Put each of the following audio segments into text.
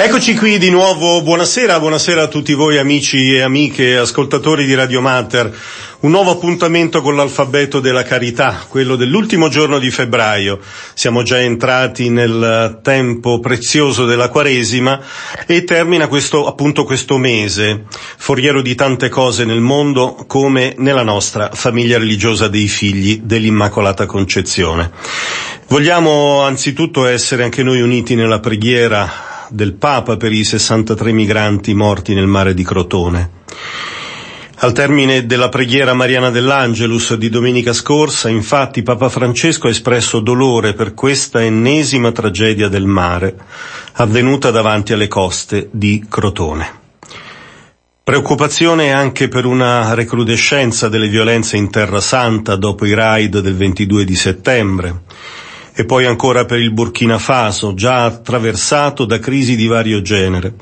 Eccoci qui di nuovo, buonasera, buonasera a tutti voi amici e amiche, ascoltatori di Radio Mater. Un nuovo appuntamento con l'alfabeto della carità, quello dell'ultimo giorno di febbraio. Siamo già entrati nel tempo prezioso della Quaresima e termina questo, appunto questo mese, foriero di tante cose nel mondo come nella nostra famiglia religiosa dei figli dell'Immacolata Concezione. Vogliamo anzitutto essere anche noi uniti nella preghiera del Papa per i 63 migranti morti nel mare di Crotone. Al termine della preghiera mariana dell'Angelus di domenica scorsa, infatti, Papa Francesco ha espresso dolore per questa ennesima tragedia del mare avvenuta davanti alle coste di Crotone. Preoccupazione anche per una recrudescenza delle violenze in Terra Santa dopo i raid del 22 di settembre e poi ancora per il Burkina Faso, già attraversato da crisi di vario genere,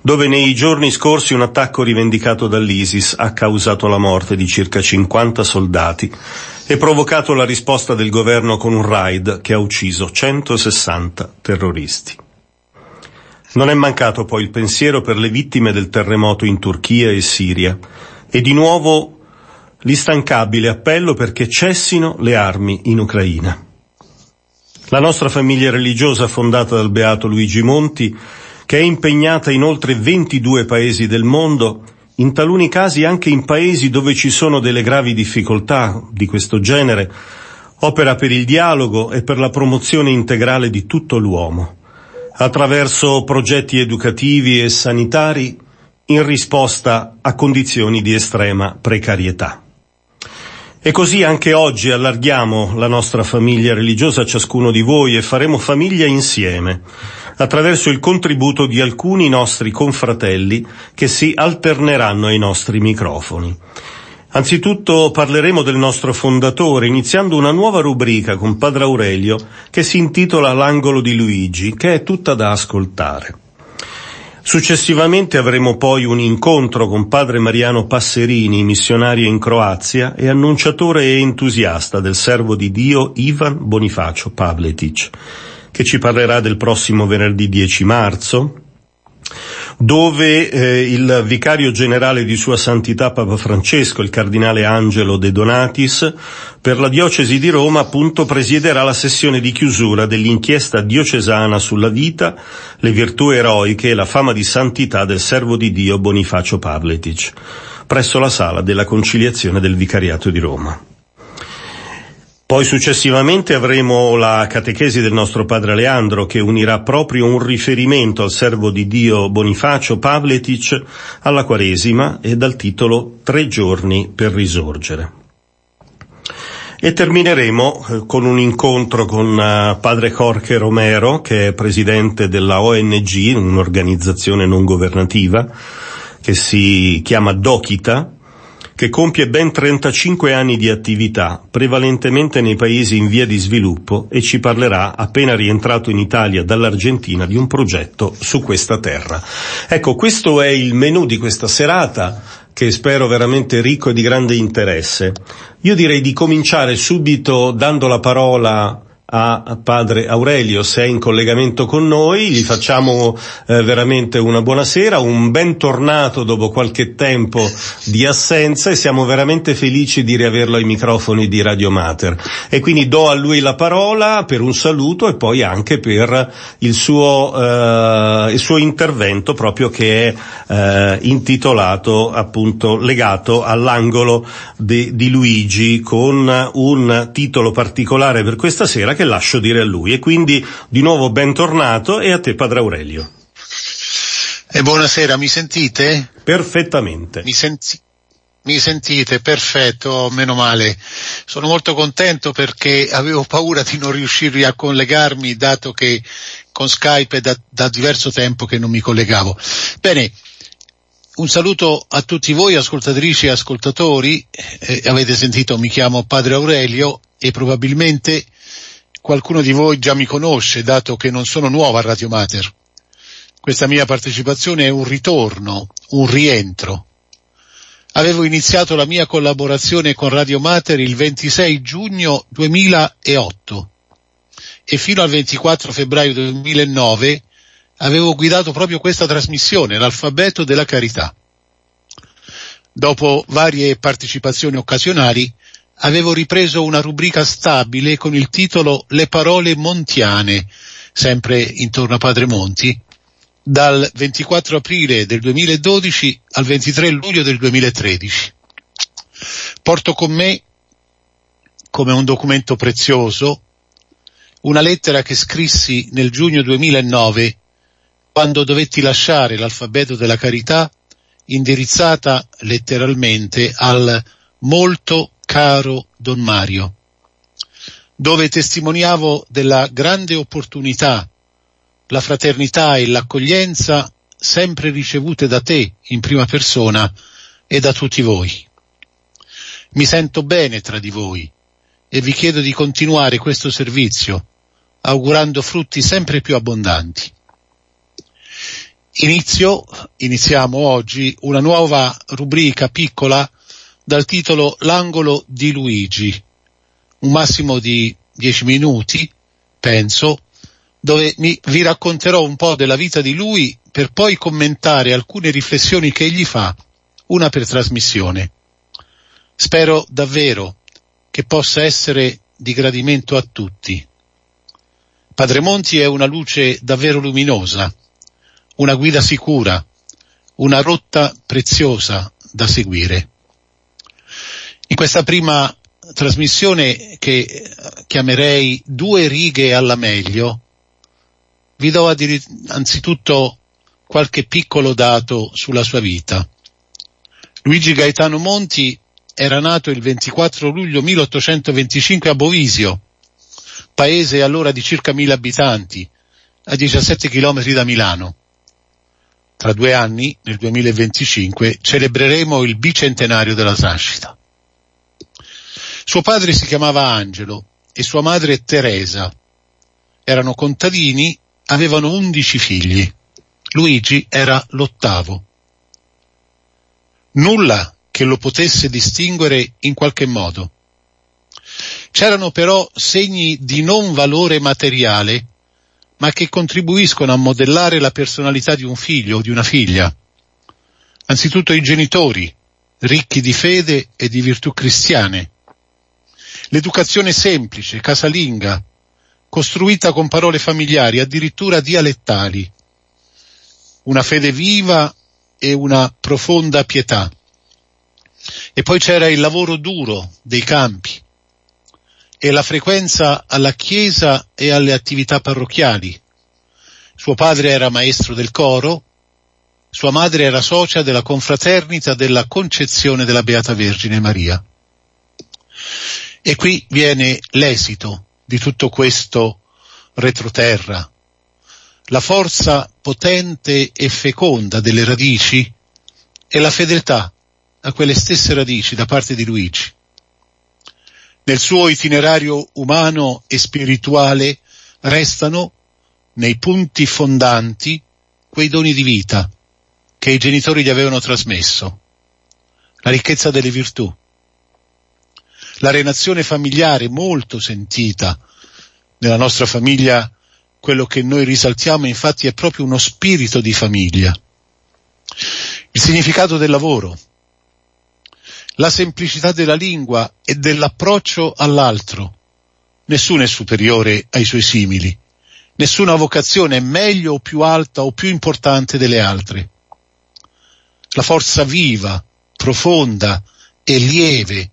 dove nei giorni scorsi un attacco rivendicato dall'ISIS ha causato la morte di circa 50 soldati e provocato la risposta del governo con un raid che ha ucciso 160 terroristi. Non è mancato poi il pensiero per le vittime del terremoto in Turchia e Siria e di nuovo l'instancabile appello perché cessino le armi in Ucraina. La nostra famiglia religiosa fondata dal beato Luigi Monti, che è impegnata in oltre 22 paesi del mondo, in taluni casi anche in paesi dove ci sono delle gravi difficoltà di questo genere, opera per il dialogo e per la promozione integrale di tutto l'uomo, attraverso progetti educativi e sanitari in risposta a condizioni di estrema precarietà. E così anche oggi allarghiamo la nostra famiglia religiosa a ciascuno di voi e faremo famiglia insieme, attraverso il contributo di alcuni nostri confratelli che si alterneranno ai nostri microfoni. Anzitutto parleremo del nostro fondatore, iniziando una nuova rubrica con Padre Aurelio che si intitola L'angolo di Luigi, che è tutta da ascoltare. Successivamente avremo poi un incontro con padre Mariano Passerini, missionario in Croazia e annunciatore e entusiasta del servo di Dio Ivan Bonifacio Pavletic, che ci parlerà del prossimo venerdì 10 marzo, dove eh, il vicario generale di Sua Santità Papa Francesco, il cardinale Angelo De Donatis, per la diocesi di Roma appunto presiederà la sessione di chiusura dell'inchiesta diocesana sulla vita, le virtù eroiche e la fama di santità del servo di Dio Bonifacio Pavletic, presso la sala della conciliazione del vicariato di Roma. Poi successivamente avremo la catechesi del nostro padre Leandro che unirà proprio un riferimento al servo di Dio Bonifacio Pavletic alla Quaresima e dal titolo Tre giorni per risorgere. E termineremo eh, con un incontro con uh, padre Jorge Romero, che è presidente della ONG, un'organizzazione non governativa, che si chiama Dokita, che compie ben 35 anni di attività, prevalentemente nei paesi in via di sviluppo, e ci parlerà, appena rientrato in Italia dall'Argentina, di un progetto su questa terra. Ecco, questo è il menù di questa serata che spero veramente ricco e di grande interesse. Io direi di cominciare subito dando la parola a padre Aurelio se è in collegamento con noi, gli facciamo eh, veramente una buonasera, un bentornato dopo qualche tempo di assenza e siamo veramente felici di riaverlo ai microfoni di Radio Mater. E quindi do a lui la parola per un saluto e poi anche per il suo, eh, il suo intervento proprio che è eh, intitolato appunto legato all'angolo di, di Luigi con un titolo particolare per questa sera che lascio dire a lui. E quindi di nuovo bentornato e a te Padre Aurelio. E buonasera, mi sentite? Perfettamente. Mi, senti- mi sentite? Perfetto, meno male. Sono molto contento perché avevo paura di non riuscire a collegarmi dato che con Skype è da, da diverso tempo che non mi collegavo. Bene, un saluto a tutti voi ascoltatrici e ascoltatori, eh, avete sentito mi chiamo Padre Aurelio e probabilmente qualcuno di voi già mi conosce, dato che non sono nuovo a Radio Mater. Questa mia partecipazione è un ritorno, un rientro. Avevo iniziato la mia collaborazione con Radio Mater il 26 giugno 2008 e fino al 24 febbraio 2009 avevo guidato proprio questa trasmissione, l'alfabeto della carità. Dopo varie partecipazioni occasionali, avevo ripreso una rubrica stabile con il titolo Le parole montiane, sempre intorno a Padre Monti, dal 24 aprile del 2012 al 23 luglio del 2013. Porto con me, come un documento prezioso, una lettera che scrissi nel giugno 2009 quando dovetti lasciare l'alfabeto della carità indirizzata letteralmente al molto caro Don Mario, dove testimoniavo della grande opportunità, la fraternità e l'accoglienza sempre ricevute da te in prima persona e da tutti voi. Mi sento bene tra di voi e vi chiedo di continuare questo servizio, augurando frutti sempre più abbondanti. Inizio, iniziamo oggi una nuova rubrica piccola dal titolo L'angolo di Luigi, un massimo di dieci minuti, penso, dove mi, vi racconterò un po' della vita di lui per poi commentare alcune riflessioni che egli fa, una per trasmissione. Spero davvero che possa essere di gradimento a tutti. Padre Monti è una luce davvero luminosa, una guida sicura, una rotta preziosa da seguire. In questa prima trasmissione che chiamerei due righe alla meglio, vi do anzitutto qualche piccolo dato sulla sua vita. Luigi Gaetano Monti era nato il 24 luglio 1825 a Bovisio, paese allora di circa mille abitanti, a 17 chilometri da Milano. Tra due anni, nel 2025, celebreremo il bicentenario della nascita. Suo padre si chiamava Angelo e sua madre Teresa. Erano contadini, avevano undici figli. Luigi era l'ottavo. Nulla che lo potesse distinguere in qualche modo. C'erano però segni di non valore materiale ma che contribuiscono a modellare la personalità di un figlio o di una figlia. Anzitutto i genitori, ricchi di fede e di virtù cristiane. L'educazione semplice, casalinga, costruita con parole familiari, addirittura dialettali. Una fede viva e una profonda pietà. E poi c'era il lavoro duro dei campi, e la frequenza alla chiesa e alle attività parrocchiali. Suo padre era maestro del coro, sua madre era socia della confraternita della concezione della Beata Vergine Maria. E qui viene l'esito di tutto questo retroterra, la forza potente e feconda delle radici e la fedeltà a quelle stesse radici da parte di Luigi. Nel suo itinerario umano e spirituale restano nei punti fondanti quei doni di vita che i genitori gli avevano trasmesso, la ricchezza delle virtù, la renazione familiare molto sentita nella nostra famiglia, quello che noi risaltiamo infatti è proprio uno spirito di famiglia, il significato del lavoro, la semplicità della lingua e dell'approccio all'altro. Nessuno è superiore ai suoi simili. Nessuna vocazione è meglio o più alta o più importante delle altre. La forza viva, profonda e lieve,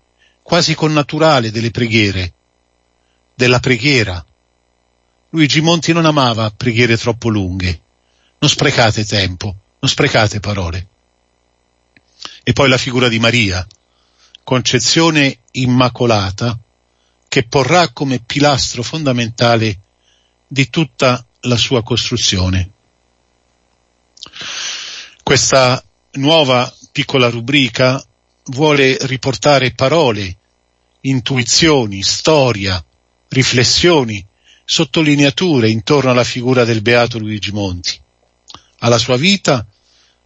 quasi connaturale delle preghiere, della preghiera. Luigi Monti non amava preghiere troppo lunghe. Non sprecate tempo, non sprecate parole. E poi la figura di Maria, concezione immacolata che porrà come pilastro fondamentale di tutta la sua costruzione. Questa nuova piccola rubrica vuole riportare parole, intuizioni, storia, riflessioni, sottolineature intorno alla figura del beato Luigi Monti, alla sua vita,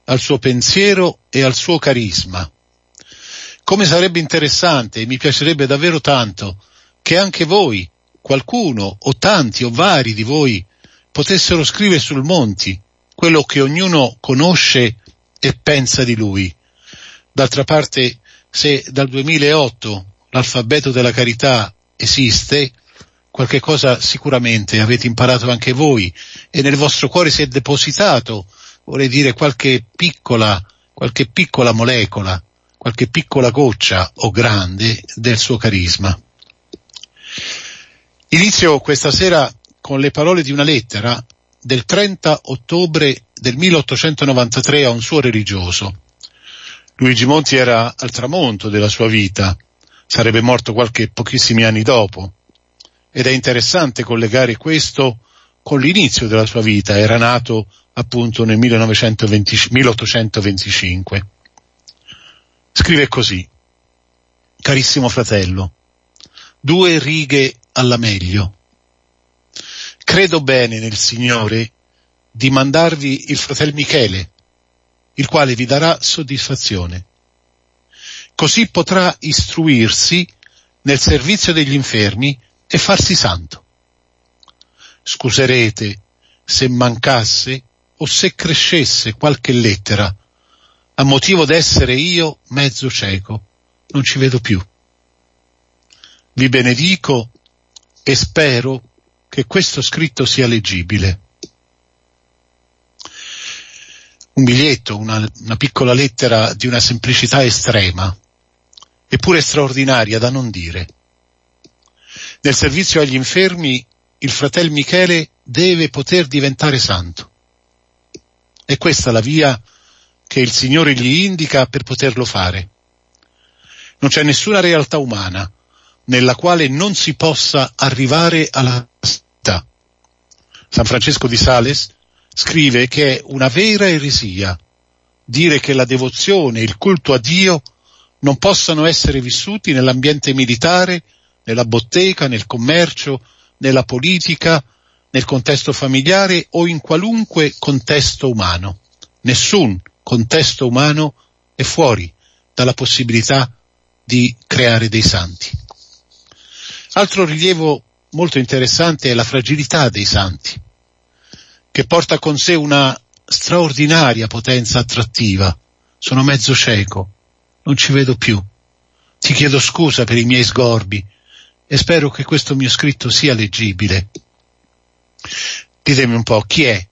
al suo pensiero e al suo carisma come sarebbe interessante e mi piacerebbe davvero tanto che anche voi, qualcuno o tanti o vari di voi, potessero scrivere sul Monti quello che ognuno conosce e pensa di lui. D'altra parte, se dal 2008 l'alfabeto della carità esiste, qualche cosa sicuramente avete imparato anche voi e nel vostro cuore si è depositato, vorrei dire qualche piccola, qualche piccola molecola, qualche piccola goccia o grande del suo carisma. Inizio questa sera con le parole di una lettera del 30 ottobre del 1893 a un suo religioso. Luigi Monti era al tramonto della sua vita, sarebbe morto qualche pochissimi anni dopo, ed è interessante collegare questo con l'inizio della sua vita, era nato appunto nel 1920, 1825. Scrive così, carissimo fratello, due righe alla meglio. Credo bene nel Signore di mandarvi il fratel Michele, il quale vi darà soddisfazione. Così potrà istruirsi nel servizio degli infermi e farsi santo. Scuserete se mancasse o se crescesse qualche lettera, a motivo d'essere io mezzo cieco, non ci vedo più. Vi benedico e spero che questo scritto sia leggibile. Un biglietto, una, una piccola lettera di una semplicità estrema, eppure straordinaria da non dire. Nel servizio agli infermi il fratel Michele deve poter diventare santo. È questa la via che il Signore gli indica per poterlo fare. Non c'è nessuna realtà umana nella quale non si possa arrivare alla santità. San Francesco di Sales scrive che è una vera eresia dire che la devozione il culto a Dio non possano essere vissuti nell'ambiente militare, nella bottega, nel commercio, nella politica, nel contesto familiare o in qualunque contesto umano. Nessun contesto umano è fuori dalla possibilità di creare dei santi. Altro rilievo molto interessante è la fragilità dei santi, che porta con sé una straordinaria potenza attrattiva. Sono mezzo cieco, non ci vedo più. Ti chiedo scusa per i miei sgorbi e spero che questo mio scritto sia leggibile. Ditemi un po' chi è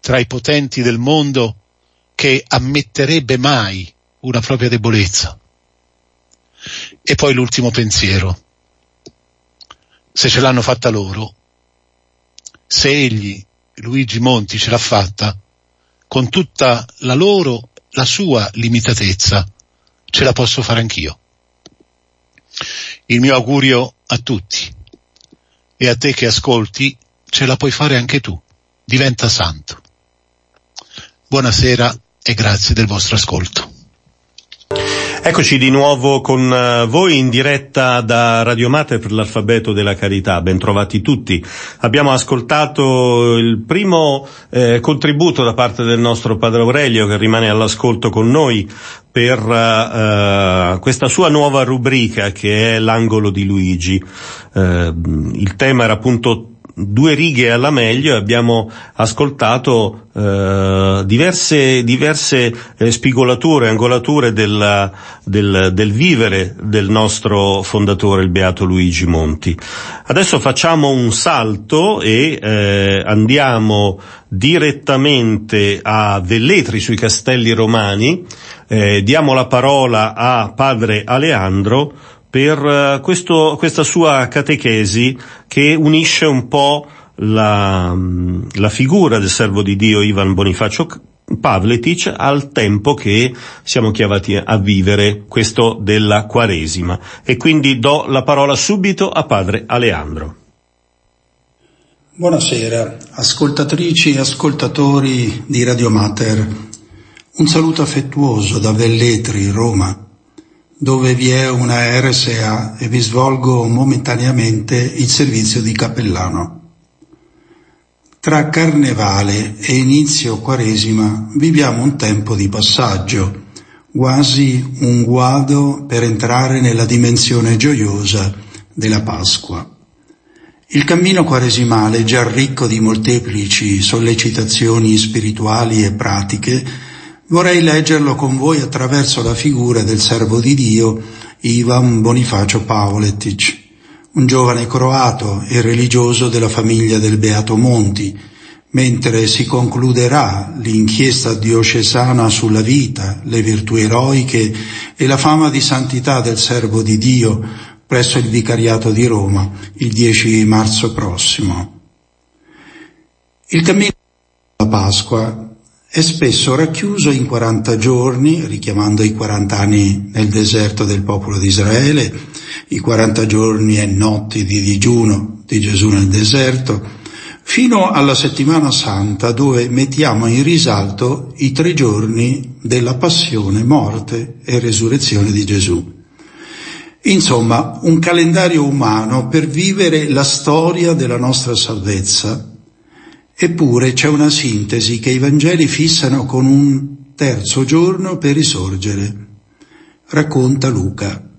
tra i potenti del mondo che ammetterebbe mai una propria debolezza. E poi l'ultimo pensiero. Se ce l'hanno fatta loro, se egli, Luigi Monti, ce l'ha fatta, con tutta la loro, la sua limitatezza, ce la posso fare anch'io. Il mio augurio a tutti e a te che ascolti, ce la puoi fare anche tu. Diventa santo. Buonasera e grazie del vostro ascolto. Eccoci di nuovo con eh, voi in diretta da Radio Mater per l'alfabeto della carità. Bentrovati tutti. Abbiamo ascoltato il primo eh, contributo da parte del nostro Padre Aurelio che rimane all'ascolto con noi per uh, questa sua nuova rubrica che è l'angolo di Luigi. Uh, il tema era appunto due righe alla meglio e abbiamo ascoltato eh, diverse, diverse eh, spigolature, angolature del, del, del, vivere del nostro fondatore, il beato Luigi Monti. Adesso facciamo un salto e eh, andiamo direttamente a Velletri sui castelli romani, eh, diamo la parola a padre Aleandro per eh, questo, questa sua catechesi che unisce un po' la, mm, la figura del servo di Dio Ivan Bonifacio Pavletic al tempo che siamo chiamati a vivere questo della Quaresima. E quindi do la parola subito a padre Aleandro. Buonasera, ascoltatrici e ascoltatori di Radio Mater. Un saluto affettuoso da Velletri, Roma dove vi è una RSA e vi svolgo momentaneamente il servizio di cappellano. Tra Carnevale e inizio Quaresima viviamo un tempo di passaggio, quasi un guado per entrare nella dimensione gioiosa della Pasqua. Il cammino quaresimale, già ricco di molteplici sollecitazioni spirituali e pratiche, vorrei leggerlo con voi attraverso la figura del servo di Dio, Ivan Bonifacio Pavletic, un giovane croato e religioso della famiglia del Beato Monti, mentre si concluderà l'inchiesta diocesana sulla vita, le virtù eroiche e la fama di santità del servo di Dio presso il Vicariato di Roma il 10 marzo prossimo. Il cammino della Pasqua è spesso racchiuso in 40 giorni, richiamando i 40 anni nel deserto del popolo di Israele, i 40 giorni e notti di digiuno di Gesù nel deserto, fino alla settimana santa dove mettiamo in risalto i tre giorni della passione, morte e resurrezione di Gesù. Insomma, un calendario umano per vivere la storia della nostra salvezza. Eppure c'è una sintesi che i Vangeli fissano con un terzo giorno per risorgere. Racconta Luca.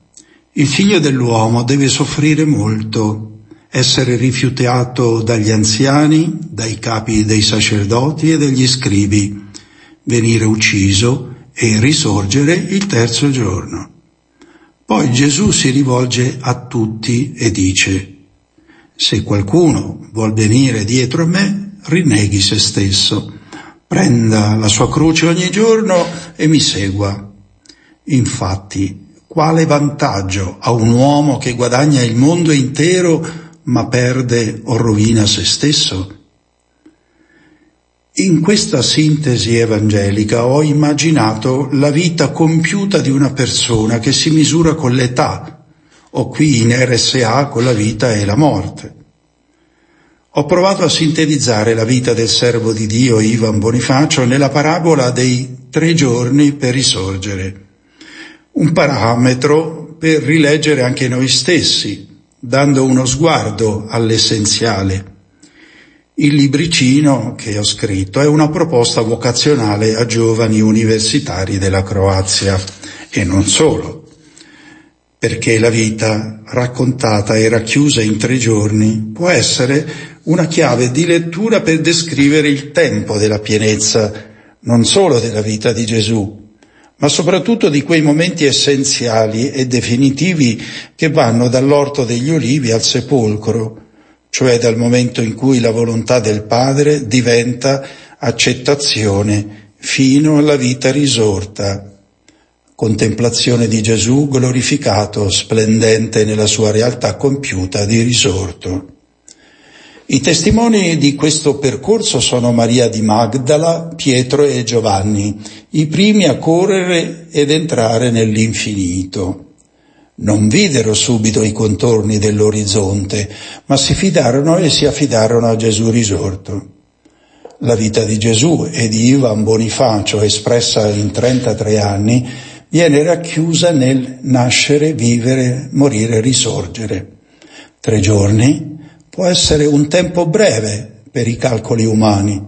Il figlio dell'uomo deve soffrire molto, essere rifiutato dagli anziani, dai capi dei sacerdoti e degli scribi, venire ucciso e risorgere il terzo giorno. Poi Gesù si rivolge a tutti e dice, se qualcuno vuol venire dietro a me, rinneghi se stesso, prenda la sua croce ogni giorno e mi segua. Infatti, quale vantaggio ha un uomo che guadagna il mondo intero ma perde o rovina se stesso? In questa sintesi evangelica ho immaginato la vita compiuta di una persona che si misura con l'età, o qui in RSA con la vita e la morte. Ho provato a sintetizzare la vita del servo di Dio Ivan Bonifacio nella parabola dei tre giorni per risorgere, un parametro per rileggere anche noi stessi, dando uno sguardo all'essenziale. Il libricino che ho scritto è una proposta vocazionale a giovani universitari della Croazia e non solo, perché la vita raccontata e racchiusa in tre giorni può essere una chiave di lettura per descrivere il tempo della pienezza non solo della vita di Gesù, ma soprattutto di quei momenti essenziali e definitivi che vanno dall'orto degli olivi al sepolcro, cioè dal momento in cui la volontà del Padre diventa accettazione fino alla vita risorta, contemplazione di Gesù glorificato, splendente nella sua realtà compiuta di risorto. I testimoni di questo percorso sono Maria di Magdala, Pietro e Giovanni, i primi a correre ed entrare nell'infinito non videro subito i contorni dell'orizzonte, ma si fidarono e si affidarono a Gesù risorto. La vita di Gesù e di Ivan Bonifacio, espressa in 33 anni, viene racchiusa nel nascere, vivere, morire, risorgere. Tre giorni può essere un tempo breve per i calcoli umani,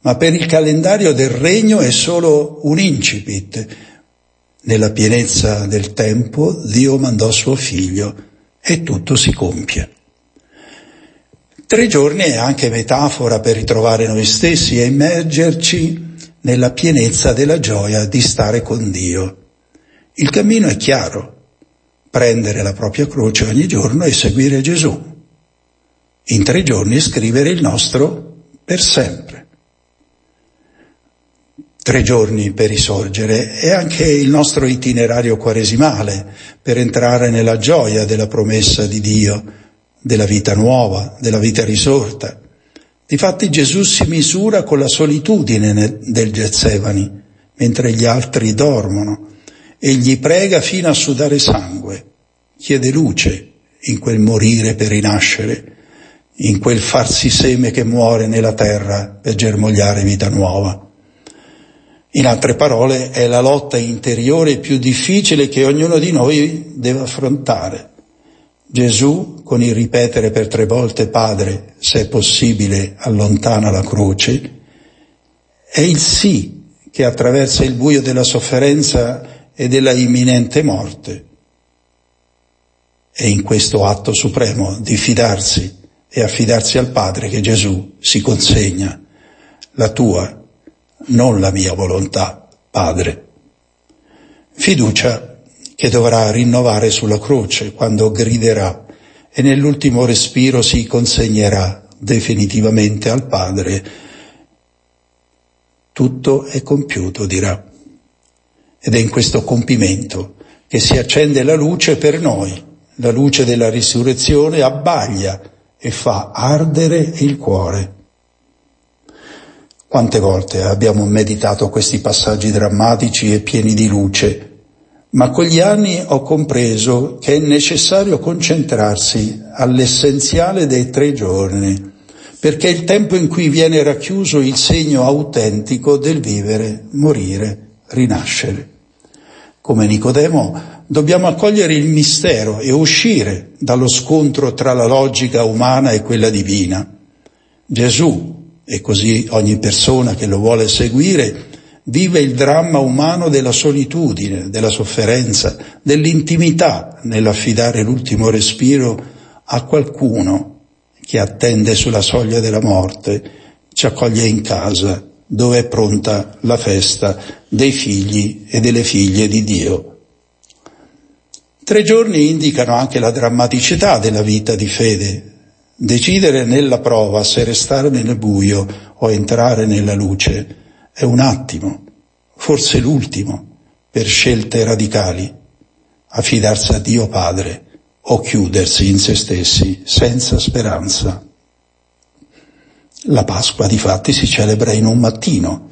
ma per il calendario del regno è solo un incipit, nella pienezza del tempo Dio mandò suo figlio e tutto si compie. Tre giorni è anche metafora per ritrovare noi stessi e immergerci nella pienezza della gioia di stare con Dio. Il cammino è chiaro, prendere la propria croce ogni giorno e seguire Gesù. In tre giorni scrivere il nostro per sempre tre giorni per risorgere, è anche il nostro itinerario quaresimale per entrare nella gioia della promessa di Dio, della vita nuova, della vita risorta. Difatti Gesù si misura con la solitudine del Getsemani, mentre gli altri dormono, e gli prega fino a sudare sangue, chiede luce in quel morire per rinascere, in quel farsi seme che muore nella terra per germogliare vita nuova. In altre parole, è la lotta interiore più difficile che ognuno di noi deve affrontare. Gesù, con il ripetere per tre volte Padre, se è possibile, allontana la croce, è il sì che attraversa il buio della sofferenza e della imminente morte. E in questo atto supremo di fidarsi e affidarsi al Padre che Gesù si consegna. La tua, non la mia volontà, Padre. Fiducia che dovrà rinnovare sulla croce quando griderà e nell'ultimo respiro si consegnerà definitivamente al Padre. Tutto è compiuto, dirà. Ed è in questo compimento che si accende la luce per noi. La luce della risurrezione abbaglia e fa ardere il cuore. Quante volte abbiamo meditato questi passaggi drammatici e pieni di luce, ma con gli anni ho compreso che è necessario concentrarsi all'essenziale dei tre giorni, perché è il tempo in cui viene racchiuso il segno autentico del vivere, morire, rinascere. Come Nicodemo dobbiamo accogliere il mistero e uscire dallo scontro tra la logica umana e quella divina. Gesù, e così ogni persona che lo vuole seguire, vive il dramma umano della solitudine, della sofferenza, dell'intimità nell'affidare l'ultimo respiro a qualcuno che attende sulla soglia della morte, ci accoglie in casa dove è pronta la festa dei figli e delle figlie di Dio. Tre giorni indicano anche la drammaticità della vita di fede. Decidere nella prova se restare nel buio o entrare nella luce è un attimo, forse l'ultimo, per scelte radicali, affidarsi a Dio Padre o chiudersi in se stessi senza speranza. La Pasqua di fatti si celebra in un mattino,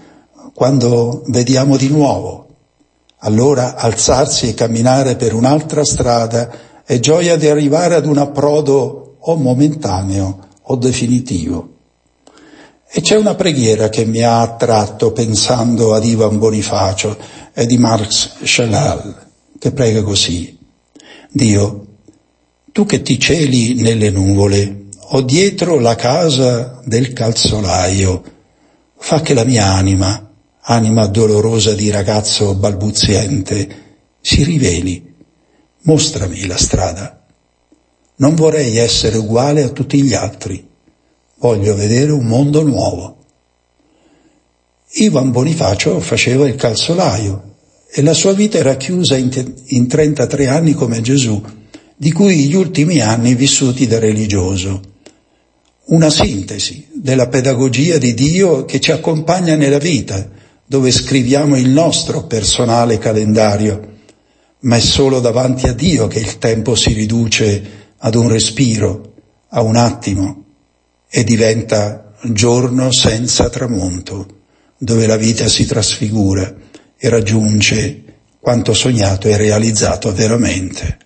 quando vediamo di nuovo. Allora alzarsi e camminare per un'altra strada è gioia di arrivare ad un approdo o momentaneo o definitivo. E c'è una preghiera che mi ha attratto pensando ad Ivan Bonifacio e di Marx Shalal, che prega così. Dio, tu che ti celi nelle nuvole, o dietro la casa del calzolaio, fa che la mia anima, anima dolorosa di ragazzo balbuziente, si riveli. Mostrami la strada. Non vorrei essere uguale a tutti gli altri voglio vedere un mondo nuovo. Ivan Bonifacio faceva il calzolaio e la sua vita era chiusa in, in 33 anni come Gesù, di cui gli ultimi anni vissuti da religioso. Una sintesi della pedagogia di Dio che ci accompagna nella vita, dove scriviamo il nostro personale calendario, ma è solo davanti a Dio che il tempo si riduce ad un respiro, a un attimo, e diventa giorno senza tramonto, dove la vita si trasfigura e raggiunge quanto sognato e realizzato veramente.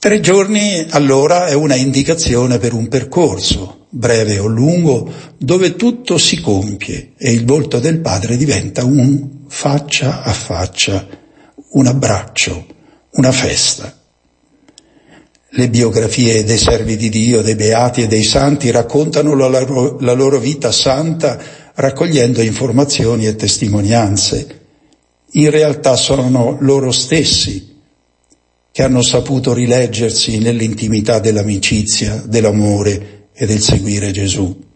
Tre giorni allora è una indicazione per un percorso, breve o lungo, dove tutto si compie e il volto del Padre diventa un faccia a faccia, un abbraccio, una festa. Le biografie dei servi di Dio, dei beati e dei santi raccontano la loro, la loro vita santa raccogliendo informazioni e testimonianze. In realtà sono loro stessi che hanno saputo rileggersi nell'intimità dell'amicizia, dell'amore e del seguire Gesù.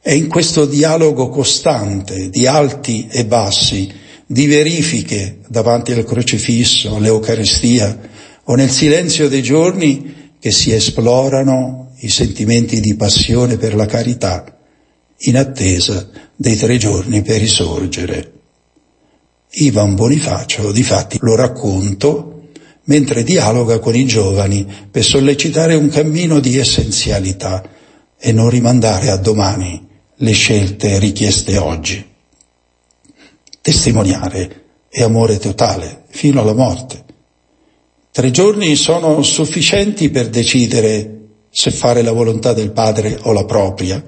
È in questo dialogo costante di alti e bassi, di verifiche davanti al crocifisso, all'Eucaristia, o nel silenzio dei giorni che si esplorano i sentimenti di passione per la carità in attesa dei tre giorni per risorgere. Ivan Bonifacio, difatti, lo racconto mentre dialoga con i giovani per sollecitare un cammino di essenzialità e non rimandare a domani le scelte richieste oggi. Testimoniare è amore totale, fino alla morte. Tre giorni sono sufficienti per decidere se fare la volontà del Padre o la propria,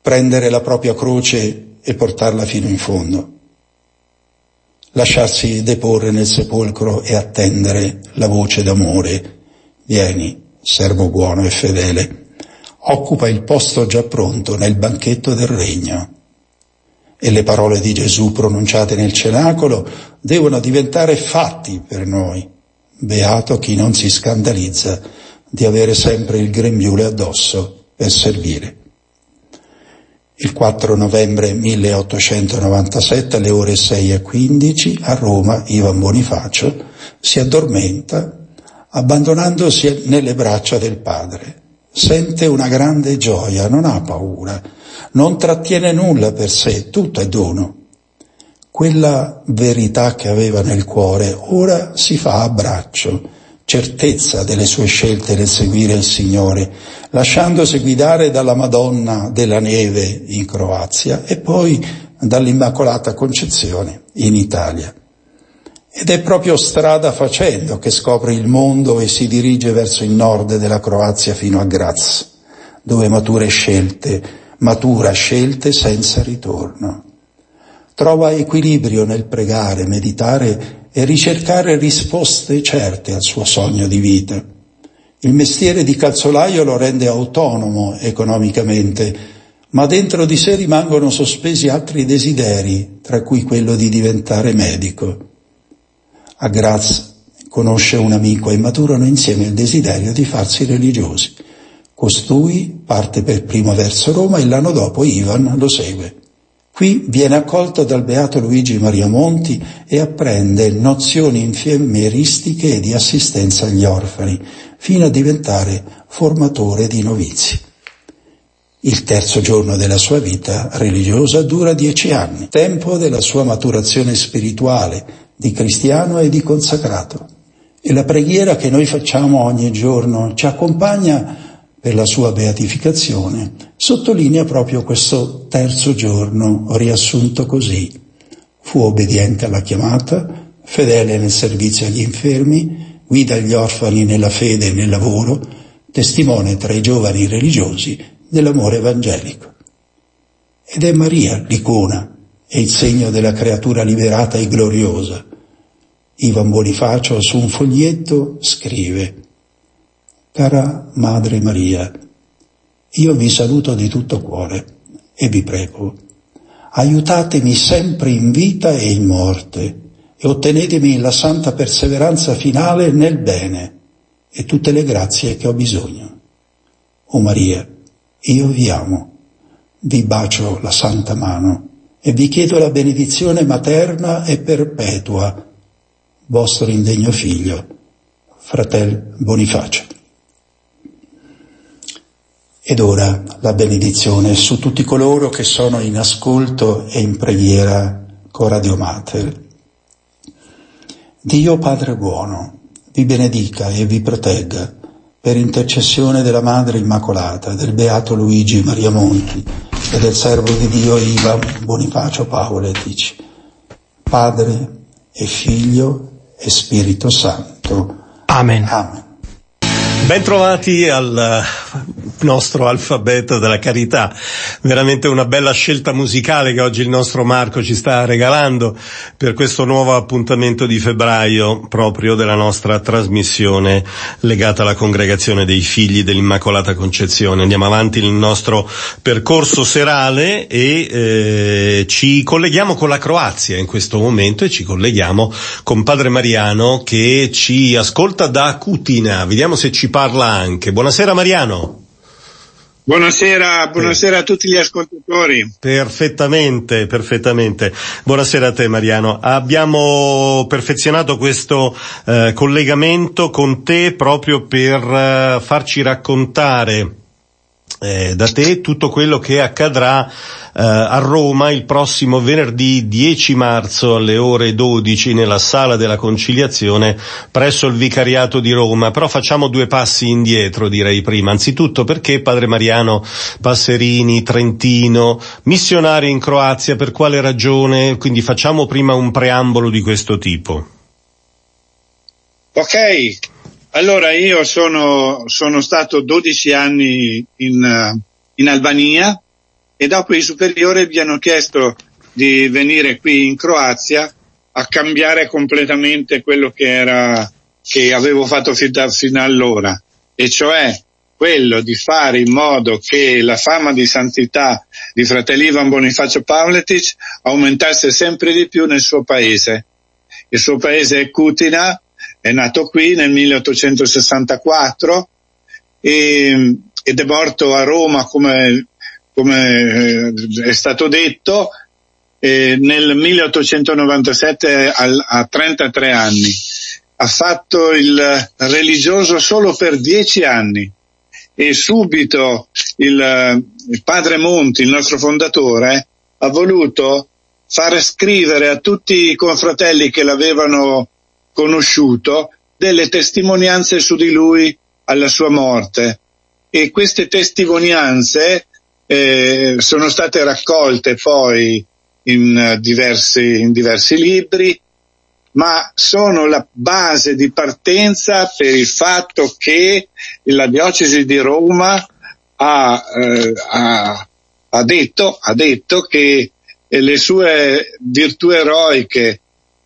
prendere la propria croce e portarla fino in fondo, lasciarsi deporre nel sepolcro e attendere la voce d'amore. Vieni, servo buono e fedele, occupa il posto già pronto nel banchetto del regno. E le parole di Gesù pronunciate nel cenacolo devono diventare fatti per noi Beato chi non si scandalizza di avere sempre il grembiule addosso per servire. Il 4 novembre 1897 alle ore 6 e 15 a Roma Ivan Bonifacio si addormenta abbandonandosi nelle braccia del padre. Sente una grande gioia, non ha paura, non trattiene nulla per sé, tutto è dono. Quella verità che aveva nel cuore ora si fa abbraccio, certezza delle sue scelte nel seguire il Signore, lasciandosi guidare dalla Madonna della Neve in Croazia e poi dall'Immacolata Concezione in Italia. Ed è proprio strada facendo che scopre il mondo e si dirige verso il nord della Croazia fino a Graz, dove mature scelte, matura scelte senza ritorno. Trova equilibrio nel pregare, meditare e ricercare risposte certe al suo sogno di vita. Il mestiere di calzolaio lo rende autonomo economicamente, ma dentro di sé rimangono sospesi altri desideri, tra cui quello di diventare medico. A Graz conosce un amico e maturano insieme il desiderio di farsi religiosi. Costui parte per primo verso Roma e l'anno dopo Ivan lo segue. Qui viene accolto dal beato Luigi Maria Monti e apprende nozioni infermieristiche e di assistenza agli orfani, fino a diventare formatore di novizi. Il terzo giorno della sua vita religiosa dura dieci anni, tempo della sua maturazione spirituale, di cristiano e di consacrato. E la preghiera che noi facciamo ogni giorno ci accompagna per la sua beatificazione, sottolinea proprio questo terzo giorno riassunto così. Fu obbediente alla chiamata, fedele nel servizio agli infermi, guida gli orfani nella fede e nel lavoro, testimone tra i giovani religiosi dell'amore evangelico. Ed è Maria l'icona e il segno della creatura liberata e gloriosa, Ivan Bonifacio su un foglietto scrive Cara Madre Maria, io vi saluto di tutto cuore e vi prego, aiutatemi sempre in vita e in morte e ottenetemi la santa perseveranza finale nel bene e tutte le grazie che ho bisogno. O Maria, io vi amo, vi bacio la santa mano e vi chiedo la benedizione materna e perpetua vostro indegno figlio, fratel Bonifacio. Ed ora la benedizione su tutti coloro che sono in ascolto e in preghiera con Radio Mater. Dio Padre buono, vi benedica e vi protegga per intercessione della Madre Immacolata, del Beato Luigi Maria Monti e del servo di Dio Iva Bonifacio Paoletici, Padre e Figlio e Spirito Santo. Amen. Amen. Bentrovati al nostro alfabeto della carità. Veramente una bella scelta musicale che oggi il nostro Marco ci sta regalando per questo nuovo appuntamento di febbraio proprio della nostra trasmissione legata alla congregazione dei figli dell'Immacolata Concezione. Andiamo avanti nel nostro percorso serale e eh, ci colleghiamo con la Croazia in questo momento e ci colleghiamo con Padre Mariano che ci ascolta da Cutina. Vediamo se ci parla anche. Buonasera Mariano. Buonasera, buonasera a tutti gli ascoltatori. Perfettamente, perfettamente. Buonasera a te Mariano. Abbiamo perfezionato questo eh, collegamento con te proprio per eh, farci raccontare eh, da te tutto quello che accadrà eh, a Roma il prossimo venerdì 10 marzo alle ore 12 nella sala della conciliazione presso il Vicariato di Roma. Però facciamo due passi indietro direi prima. Anzitutto perché Padre Mariano Passerini, Trentino, missionari in Croazia, per quale ragione? Quindi facciamo prima un preambolo di questo tipo. Ok, allora io sono, sono stato 12 anni in, in, Albania e dopo i superiori mi hanno chiesto di venire qui in Croazia a cambiare completamente quello che era, che avevo fatto fino, fino allora, e cioè quello di fare in modo che la fama di santità di fratello Ivan Bonifacio Pavletic aumentasse sempre di più nel suo paese. Il suo paese è Kutina, è nato qui nel 1864 e, ed è morto a Roma come, come eh, è stato detto eh, nel 1897 al, a 33 anni. Ha fatto il religioso solo per dieci anni e subito il, il padre Monti, il nostro fondatore, ha voluto far scrivere a tutti i confratelli che l'avevano conosciuto delle testimonianze su di lui alla sua morte. E queste testimonianze eh, sono state raccolte poi in diversi, in diversi libri, ma sono la base di partenza per il fatto che la diocesi di Roma ha, eh, ha, ha, detto, ha detto, che le sue virtù eroiche,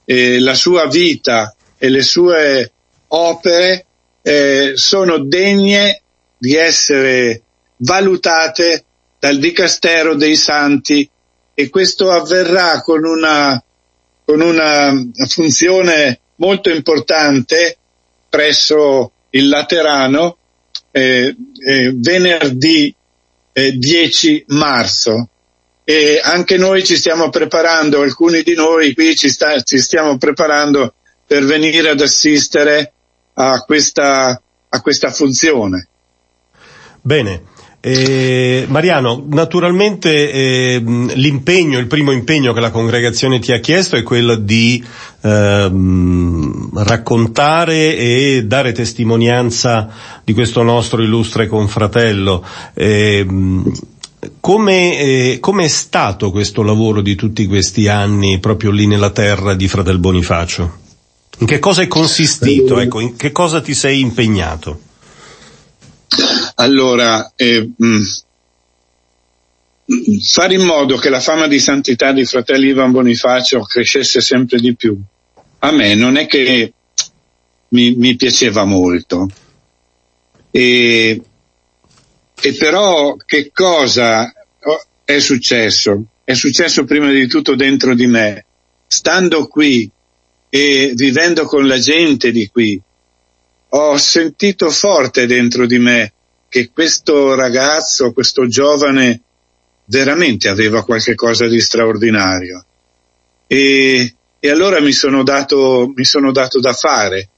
eh, la sua vita e le sue opere eh, sono degne di essere valutate dal Dicastero dei Santi. E questo avverrà con una, con una funzione molto importante presso il Laterano eh, eh, venerdì eh, 10 marzo. E anche noi ci stiamo preparando, alcuni di noi qui ci, sta, ci stiamo preparando per venire ad assistere a questa, a questa funzione. Bene, eh, Mariano, naturalmente eh, l'impegno, il primo impegno che la congregazione ti ha chiesto è quello di eh, raccontare e dare testimonianza di questo nostro illustre confratello. Ehm, come, eh, come, è stato questo lavoro di tutti questi anni proprio lì nella terra di Fratel Bonifacio? In che cosa è consistito? Ecco, in che cosa ti sei impegnato? Allora, eh, mh, mm, fare in modo che la fama di santità di fratelli Ivan Bonifacio crescesse sempre di più. A me non è che mi, mi piaceva molto. E, e però che cosa è successo? È successo prima di tutto dentro di me. Stando qui e vivendo con la gente di qui, ho sentito forte dentro di me che questo ragazzo, questo giovane, veramente aveva qualche cosa di straordinario. E, e allora mi sono, dato, mi sono dato da fare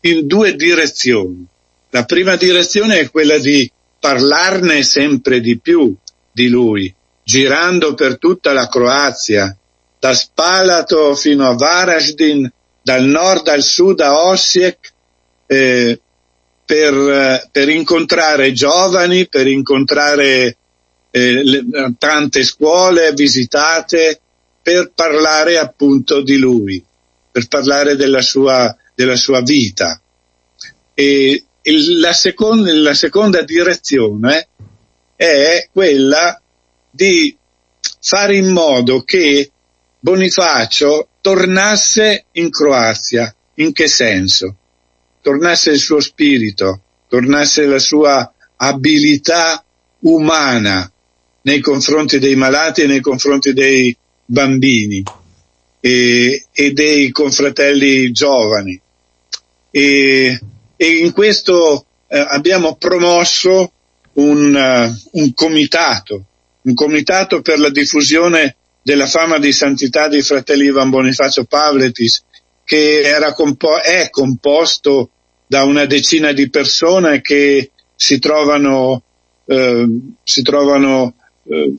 in due direzioni. La prima direzione è quella di parlarne sempre di più di lui, girando per tutta la Croazia, da Spalato fino a Varaždin, dal nord al sud a Osijek, eh, per, per, incontrare giovani, per incontrare eh, le, tante scuole visitate, per parlare appunto di lui, per parlare della sua, della sua vita. E la, seconda, la seconda direzione è quella di fare in modo che Bonifacio tornasse in Croazia. In che senso? tornasse il suo spirito, tornasse la sua abilità umana nei confronti dei malati e nei confronti dei bambini e, e dei confratelli giovani. E, e in questo eh, abbiamo promosso un, uh, un comitato, un comitato per la diffusione della fama di santità di fratelli Ivan Bonifacio Pavletis, che era compo- è composto da una decina di persone che si trovano, eh, si trovano eh,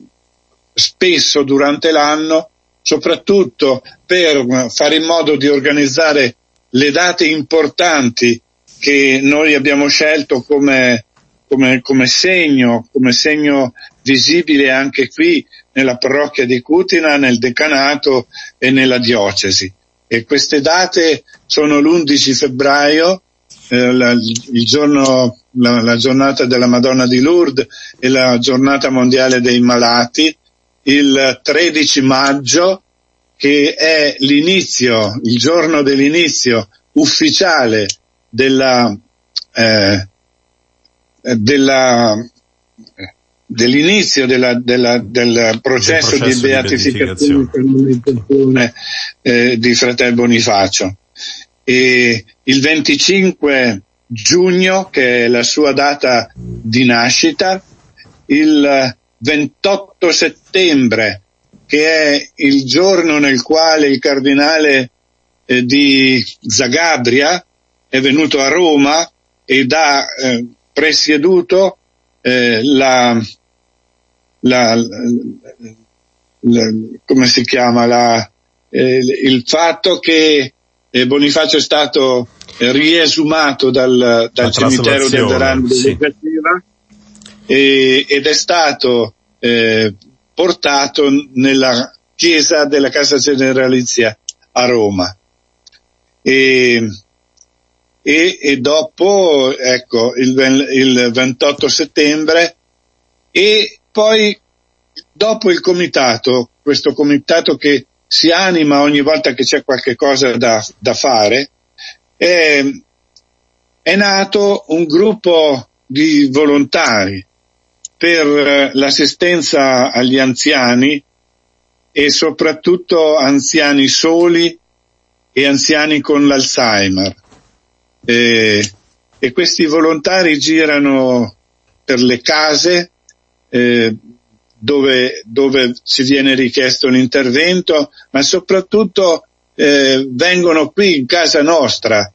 spesso durante l'anno, soprattutto per fare in modo di organizzare le date importanti che noi abbiamo scelto come, come, come segno, come segno visibile anche qui nella parrocchia di Cutina, nel decanato e nella diocesi. E queste date sono l'11 febbraio, eh, la, il giorno, la, la, giornata della Madonna di Lourdes e la giornata mondiale dei malati, il 13 maggio che è l'inizio, il giorno dell'inizio ufficiale della, eh, della dell'inizio della, della, del processo, processo di beatificazione eh, di fratello Bonifacio. E il 25 giugno, che è la sua data di nascita, il 28 settembre, che è il giorno nel quale il cardinale eh, di Zagabria è venuto a Roma ed ha eh, presieduto eh, la, la, la, come si chiama, la, eh, il fatto che eh, Bonifacio è stato riesumato dal, dal cimitero del Verano sì. ed è stato eh, portato nella chiesa della Casa Generalizia a Roma. E, e, e dopo, ecco, il, il 28 settembre e poi dopo il comitato, questo comitato che si anima ogni volta che c'è qualche cosa da, da fare, è, è nato un gruppo di volontari per l'assistenza agli anziani e soprattutto anziani soli e anziani con l'Alzheimer. E, e questi volontari girano per le case eh, dove, dove, ci viene richiesto l'intervento, ma soprattutto eh, vengono qui in casa nostra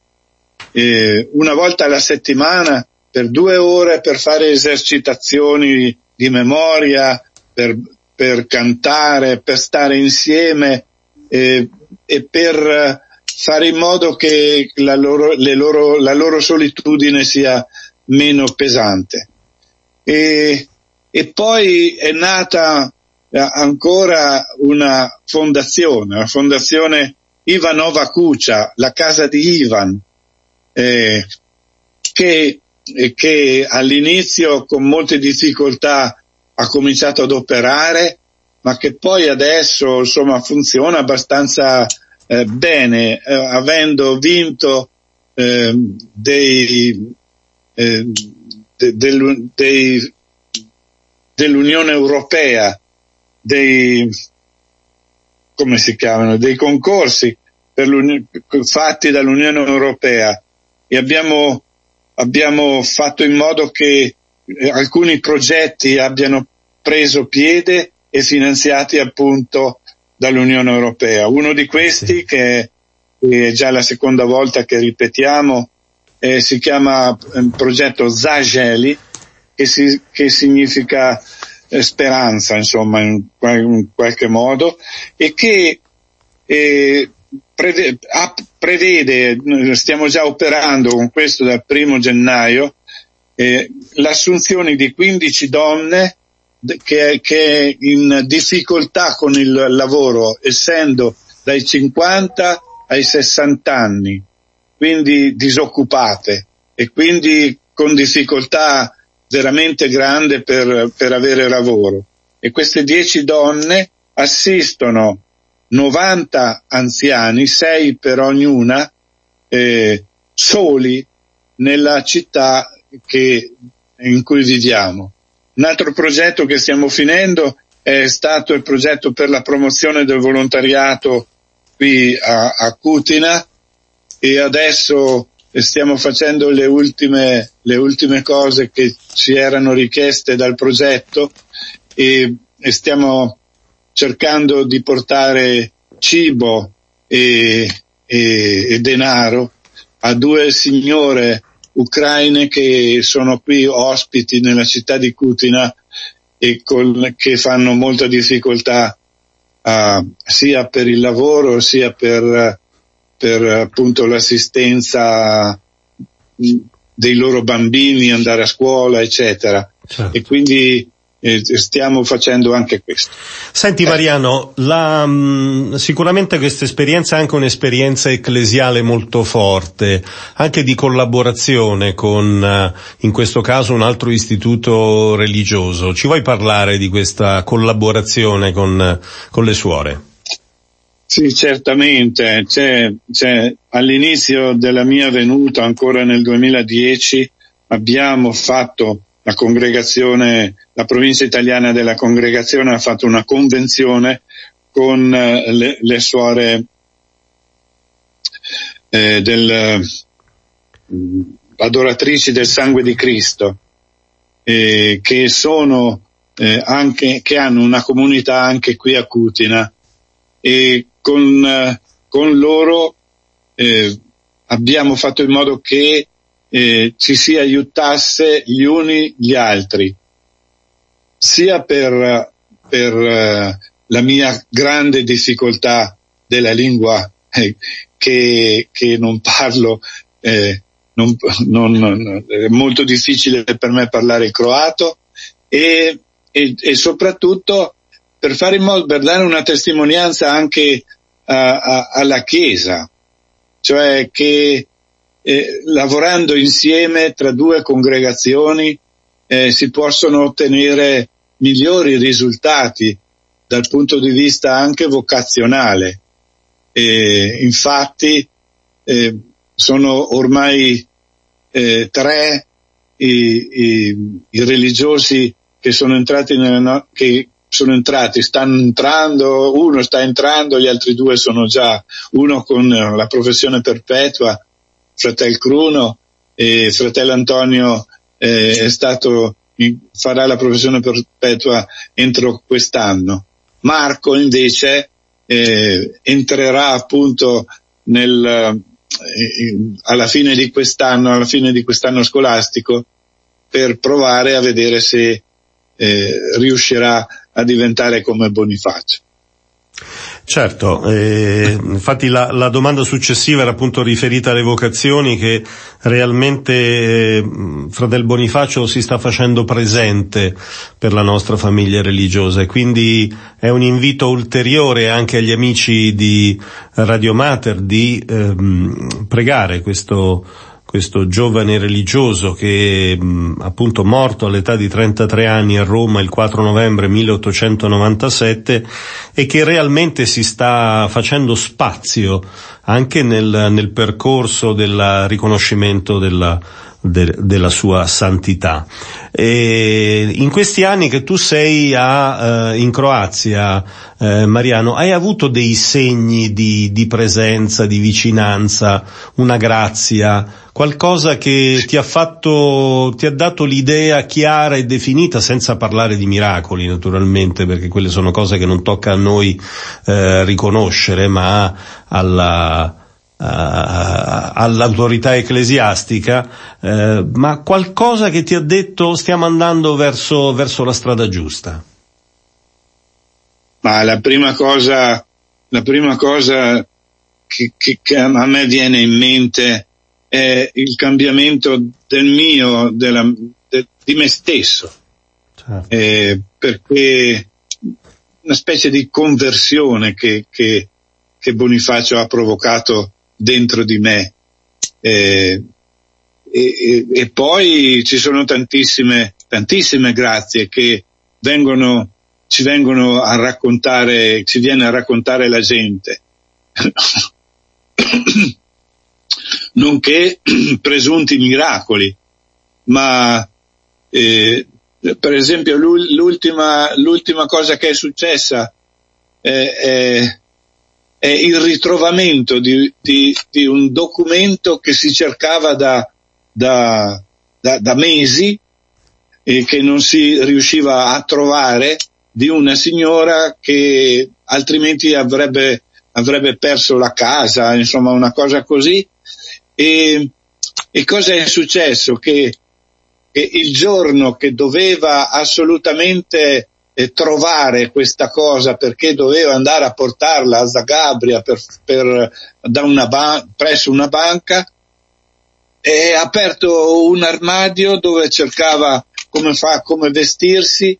eh, una volta alla settimana per due ore per fare esercitazioni di memoria, per, per cantare, per stare insieme eh, e per fare in modo che la loro, loro, la loro solitudine sia meno pesante. E, e poi è nata eh, ancora una fondazione, la fondazione Ivanova Kucia, la casa di Ivan, eh, che che all'inizio con molte difficoltà ha cominciato ad operare, ma che poi adesso insomma funziona abbastanza eh, bene, eh, avendo vinto eh, dei, eh, de, del, dei, dell'Unione Europea, dei, come si chiamano, dei concorsi fatti dall'Unione Europea e abbiamo abbiamo fatto in modo che eh, alcuni progetti abbiano preso piede e finanziati appunto dall'Unione Europea. Uno di questi, che è già la seconda volta che ripetiamo, eh, si chiama eh, progetto Zageli, che, si, che significa eh, speranza, insomma, in, in, qualche modo, e che eh, prevede, prevede, stiamo già operando con questo dal primo gennaio, eh, l'assunzione di 15 donne che, che in difficoltà con il lavoro, essendo dai 50 ai 60 anni, quindi disoccupate e quindi con difficoltà veramente grande per, per avere lavoro. E queste 10 donne assistono 90 anziani, 6 per ognuna, eh, soli nella città che, in cui viviamo. Un altro progetto che stiamo finendo è stato il progetto per la promozione del volontariato qui a, a Cutina e adesso stiamo facendo le ultime, le ultime cose che ci erano richieste dal progetto e, e stiamo cercando di portare cibo e, e, e denaro a due signore ucraine che sono qui ospiti nella città di Kutina e con, che fanno molta difficoltà uh, sia per il lavoro sia per, per appunto l'assistenza dei loro bambini, andare a scuola, eccetera. Certo. E quindi e stiamo facendo anche questo. Senti Mariano, la, mm, sicuramente questa esperienza è anche un'esperienza ecclesiale molto forte, anche di collaborazione con, eh, in questo caso, un altro istituto religioso. Ci vuoi parlare di questa collaborazione con, con le suore? Sì, certamente. C'è, c'è, all'inizio della mia venuta, ancora nel 2010, abbiamo fatto la congregazione, la provincia italiana della congregazione ha fatto una convenzione con eh, le, le suore eh, del, adoratrici del sangue di Cristo, eh, che sono eh, anche, che hanno una comunità anche qui a Cutina e con, eh, con loro eh, abbiamo fatto in modo che eh, ci si aiutasse gli uni gli altri, sia per, per eh, la mia grande difficoltà della lingua eh, che, che, non parlo, eh, non, non, non, è molto difficile per me parlare croato e, e, e soprattutto per fare in modo, per dare una testimonianza anche a, a, alla Chiesa, cioè che eh, lavorando insieme tra due congregazioni eh, si possono ottenere migliori risultati dal punto di vista anche vocazionale. E, infatti eh, sono ormai eh, tre i, i, i, religiosi che sono entrati nella, che sono entrati, stanno entrando, uno sta entrando, gli altri due sono già, uno con la professione perpetua, fratello Cruno, e fratello Antonio eh, è stato, farà la professione perpetua entro quest'anno. Marco invece eh, entrerà appunto nel, eh, alla fine di quest'anno, alla fine di quest'anno scolastico, per provare a vedere se eh, riuscirà a diventare come Bonifacio. Certo, eh, infatti la, la, domanda successiva era appunto riferita alle vocazioni che realmente eh, Fratel Bonifacio si sta facendo presente per la nostra famiglia religiosa e quindi è un invito ulteriore anche agli amici di Radio Mater di ehm, pregare questo questo giovane religioso che mh, appunto morto all'età di 33 anni a Roma il 4 novembre 1897 e che realmente si sta facendo spazio anche nel, nel percorso del riconoscimento della, de, della sua santità. E in questi anni che tu sei a, eh, in Croazia, eh, Mariano, hai avuto dei segni di, di presenza, di vicinanza, una grazia, qualcosa che ti ha fatto, ti ha dato l'idea chiara e definita, senza parlare di miracoli naturalmente, perché quelle sono cose che non tocca a noi eh, riconoscere, ma alla, all'autorità ecclesiastica, eh, ma qualcosa che ti ha detto stiamo andando verso, verso la strada giusta? Ma la prima cosa, la prima cosa che, che, che a me viene in mente è il cambiamento del mio, della, de, di me stesso. Certo. Eh, perché una specie di conversione che, che, che Bonifacio ha provocato dentro di me. Eh, e, e, poi ci sono tantissime, tantissime grazie che vengono, ci vengono a raccontare, ci viene a raccontare la gente. Nonché presunti miracoli, ma eh, per esempio l'ultima, l'ultima cosa che è successa eh, è, è il ritrovamento di, di, di, un documento che si cercava da, da, da, da mesi e che non si riusciva a trovare di una signora che altrimenti avrebbe, avrebbe perso la casa, insomma una cosa così. E, e cosa è successo? Che, che il giorno che doveva assolutamente eh, trovare questa cosa perché doveva andare a portarla a Zagabria per, per, una ban- presso una banca ha aperto un armadio dove cercava come fa, come vestirsi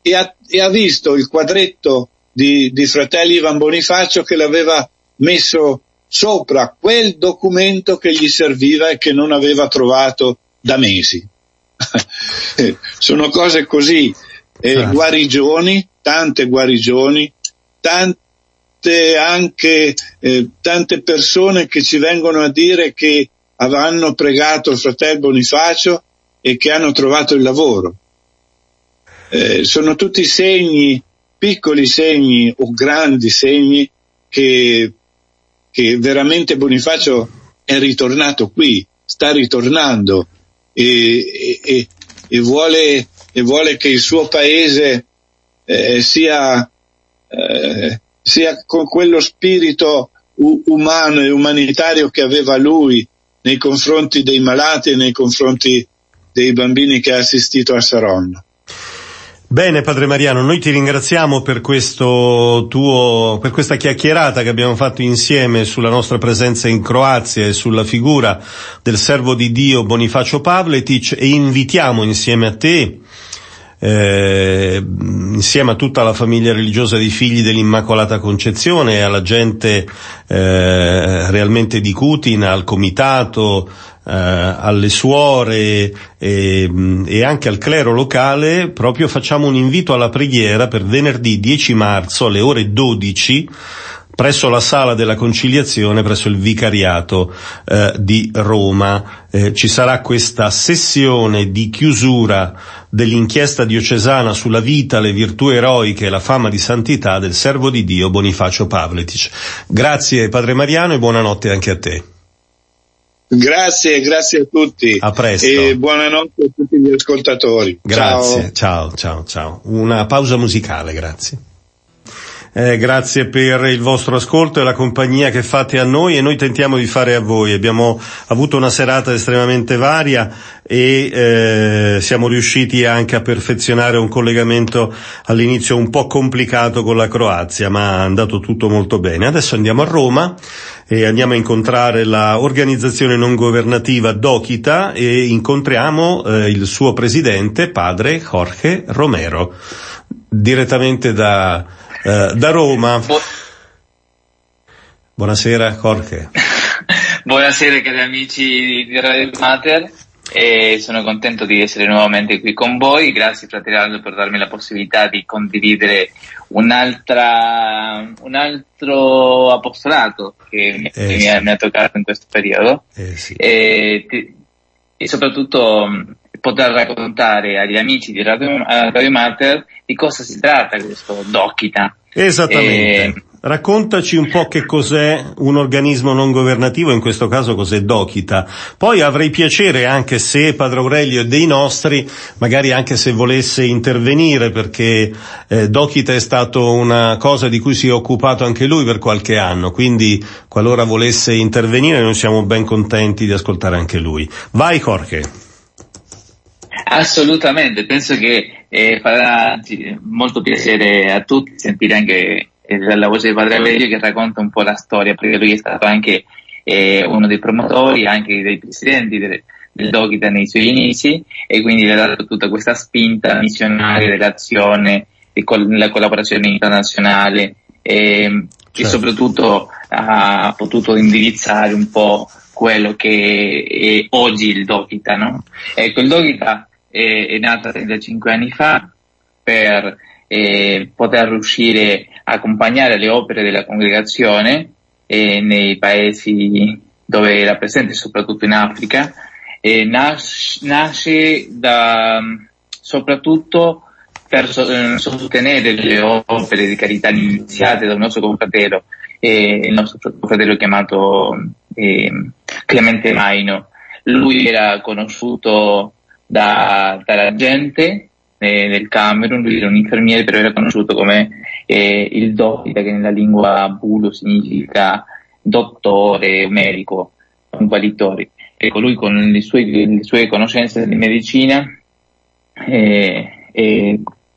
e ha, e ha visto il quadretto di, di fratelli Ivan Bonifacio che l'aveva messo sopra quel documento che gli serviva e che non aveva trovato da mesi. Sono cose così eh, certo. guarigioni, tante guarigioni, tante anche eh, tante persone che ci vengono a dire che hanno pregato il fratello Bonifacio e che hanno trovato il lavoro. Eh, sono tutti segni, piccoli segni o grandi segni che, che veramente Bonifacio è ritornato qui. sta ritornando e, e, e, vuole, e vuole, che il suo paese eh, sia, eh, sia con quello spirito umano e umanitario che aveva lui nei confronti dei malati e nei confronti dei bambini che ha assistito a Saronno. Bene Padre Mariano, noi ti ringraziamo per questo tuo, per questa chiacchierata che abbiamo fatto insieme sulla nostra presenza in Croazia e sulla figura del servo di Dio Bonifacio Pavletic e invitiamo insieme a te eh, insieme a tutta la famiglia religiosa dei figli dell'Immacolata Concezione alla gente eh, realmente di Cutina, al comitato, alle suore e, e, anche al clero locale, proprio facciamo un invito alla preghiera per venerdì 10 marzo alle ore 12 presso la sala della conciliazione, presso il vicariato eh, di Roma. Eh, ci sarà questa sessione di chiusura dell'inchiesta diocesana sulla vita, le virtù eroiche e la fama di santità del servo di Dio Bonifacio Pavletic. Grazie Padre Mariano e buonanotte anche a te. Grazie, grazie a tutti. A presto. E buonanotte a tutti gli ascoltatori. Grazie, ciao, ciao, ciao. ciao. Una pausa musicale, grazie. Eh, grazie per il vostro ascolto e la compagnia che fate a noi e noi tentiamo di fare a voi. Abbiamo avuto una serata estremamente varia e eh, siamo riusciti anche a perfezionare un collegamento all'inizio un po' complicato con la Croazia, ma è andato tutto molto bene. Adesso andiamo a Roma e andiamo a incontrare l'organizzazione non governativa Dokita e incontriamo eh, il suo presidente, padre Jorge Romero, direttamente da eh, da Roma. Bu- Buonasera Jorge. Buonasera cari amici di Radio Mater e sono contento di essere nuovamente qui con voi. Grazie fratello per darmi la possibilità di condividere un'altra, un altro apostolato che eh, mi, sì. mi, ha toccato in questo periodo eh, sì. e, e, soprattutto poter raccontare agli amici di Radio, Radio Mater di cosa si tratta questo Dokita. Esattamente. E... Raccontaci un po' che cos'è un organismo non governativo, in questo caso cos'è Dokita. Poi avrei piacere, anche se Padre Aurelio è dei nostri, magari anche se volesse intervenire, perché eh, Dokita è stato una cosa di cui si è occupato anche lui per qualche anno, quindi qualora volesse intervenire noi siamo ben contenti di ascoltare anche lui. Vai Jorge. Assolutamente, penso che eh, farà molto piacere a tutti sentire anche eh, la voce di Padre Aurelio che racconta un po' la storia, perché lui è stato anche eh, uno dei promotori, anche dei presidenti del, del Dogita nei suoi inizi e quindi le ha dato tutta questa spinta missionaria dell'azione e con la collaborazione internazionale e, certo. e soprattutto ha potuto indirizzare un po' quello che è oggi il Dogita, no? Ecco, il Dogita è, è nata 35 anni fa per eh, poter riuscire a accompagnare le opere della congregazione eh, nei paesi dove era presente, soprattutto in Africa, e nas- nasce da, soprattutto per so- sostenere le opere di carità iniziate dal nostro confratello, eh, il nostro confratello chiamato eh, Clemente Maino. Lui era conosciuto da, dalla gente eh, del Camerun, lui era un infermiere però era conosciuto come eh, il Dokita che nella lingua bulu significa dottore, medico, un guaritore. Ecco, lui con le sue, le sue conoscenze di medicina eh,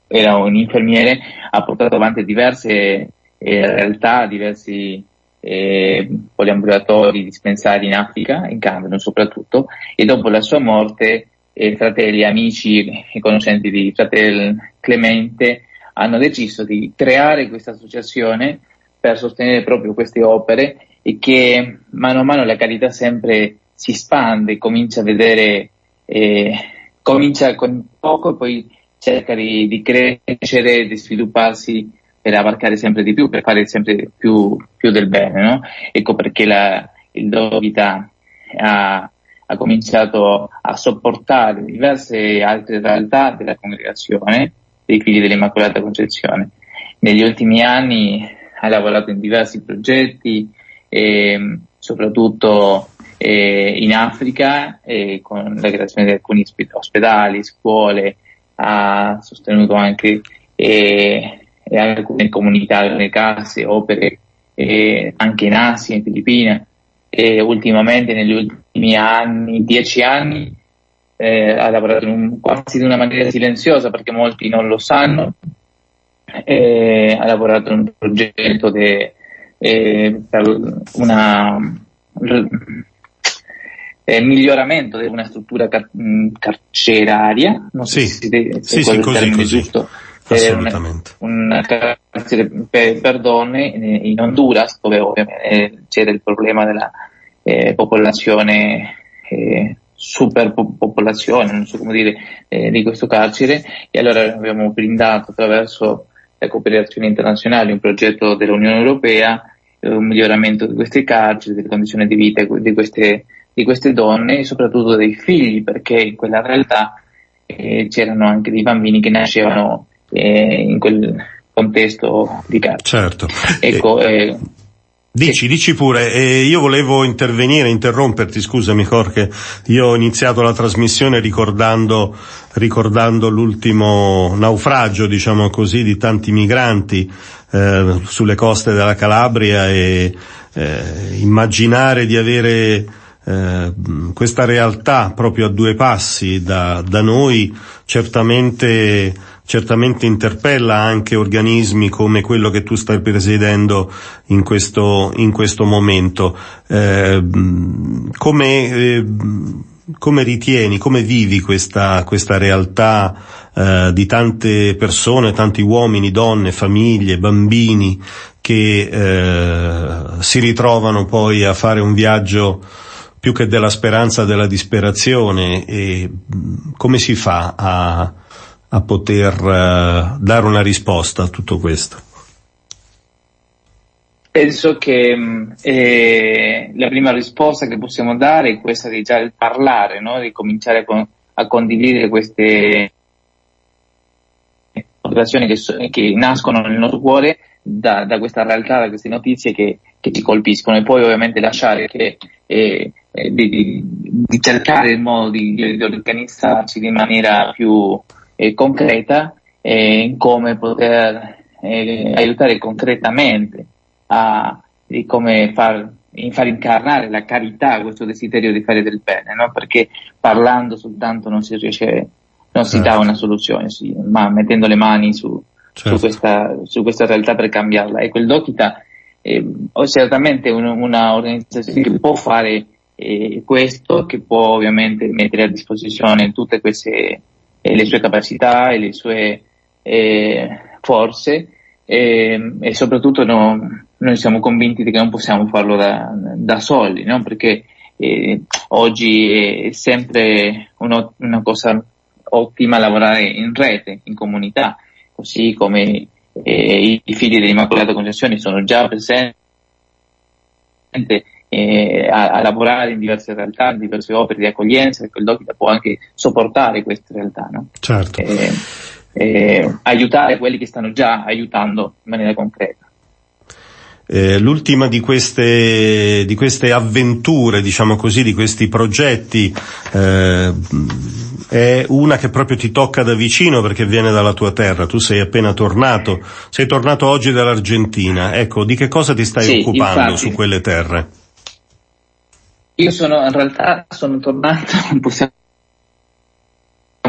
era un infermiere, ha portato avanti diverse eh, realtà, diversi eh, poliambulatori dispensari in Africa, in Camerun soprattutto, e dopo la sua morte e fratelli, amici e conoscenti di fratello Clemente hanno deciso di creare questa associazione per sostenere proprio queste opere e che mano a mano la carità sempre si espande, comincia a vedere, eh, comincia con poco e poi cerca di, di, crescere, di svilupparsi per abarcare sempre di più, per fare sempre più, più del bene, no? Ecco perché la, il Dovita ha, ha cominciato a sopportare diverse altre realtà della congregazione dei figli dell'Immacolata Concezione. Negli ultimi anni ha lavorato in diversi progetti e soprattutto eh, in Africa eh, con la creazione di alcuni ospedali, scuole, ha sostenuto anche eh, alcune comunità, alcune case, opere eh, anche in Asia, in Filippine e ultimamente negli ultimi anni, dieci anni, eh, ha lavorato un, quasi di una maniera silenziosa perché molti non lo sanno, eh, ha lavorato in un progetto de, eh, per una eh, miglioramento di una struttura car- carceraria, non sì, so se, se sì, sì, così, così. giusto, Assolutamente. Una carcere per, per, donne in Honduras, dove ovviamente c'era il problema della eh, popolazione, eh, superpopolazione, non so come dire, eh, di questo carcere, e allora abbiamo brindato attraverso la cooperazione internazionale un progetto dell'Unione Europea eh, un miglioramento di queste carceri, delle condizioni di vita di queste, di queste donne e soprattutto dei figli, perché in quella realtà eh, c'erano anche dei bambini che nascevano eh, in quel contesto di carcere. Certo. Ecco, Dici, dici pure, eh, io volevo intervenire, interromperti, scusami Jorge, io ho iniziato la trasmissione ricordando, ricordando l'ultimo naufragio, diciamo così, di tanti migranti eh, sulle coste della Calabria e eh, immaginare di avere eh, questa realtà proprio a due passi da, da noi certamente certamente interpella anche organismi come quello che tu stai presiedendo in questo, in questo momento. Eh, come, eh, come ritieni, come vivi questa, questa realtà eh, di tante persone, tanti uomini, donne, famiglie, bambini che eh, si ritrovano poi a fare un viaggio più che della speranza, della disperazione e come si fa a, a poter uh, dare una risposta a tutto questo? Penso che mm, eh, la prima risposta che possiamo dare è questa di già parlare, no? di cominciare a, con, a condividere queste motivazioni che, so, che, nascono nel nostro cuore da, da, questa realtà, da queste notizie che, che, ci colpiscono e poi ovviamente lasciare che, eh, eh di, di, cercare il modo di, di organizzarci in maniera più eh, concreta eh, in come poter eh, aiutare concretamente a come far, in far incarnare la carità, questo desiderio di fare del bene, no? perché parlando soltanto non si riesce, non si dà certo. una soluzione, sì, ma mettendo le mani su, certo. su, questa, su, questa, realtà per cambiarla. Ecco, il Dokita è certamente un, una organizzazione che può fare eh, questo, che può ovviamente mettere a disposizione tutte queste e le sue capacità e le sue eh, forze e, e soprattutto no, noi siamo convinti che non possiamo farlo da, da soli, no? perché eh, oggi è sempre uno, una cosa ottima lavorare in rete, in comunità, così come eh, i figli dell'Immacolata Concezione sono già presenti eh, a, a, lavorare in diverse realtà, in diverse opere di accoglienza, ecco il Dokita può anche sopportare queste realtà, no? certo. eh, eh, aiutare quelli che stanno già aiutando in maniera concreta. Eh, l'ultima di queste, di queste, avventure, diciamo così, di questi progetti, eh, è una che proprio ti tocca da vicino perché viene dalla tua terra. Tu sei appena tornato, sei tornato oggi dall'Argentina. Ecco, di che cosa ti stai sì, occupando infatti. su quelle terre? Io sono, in realtà sono tornato, possiamo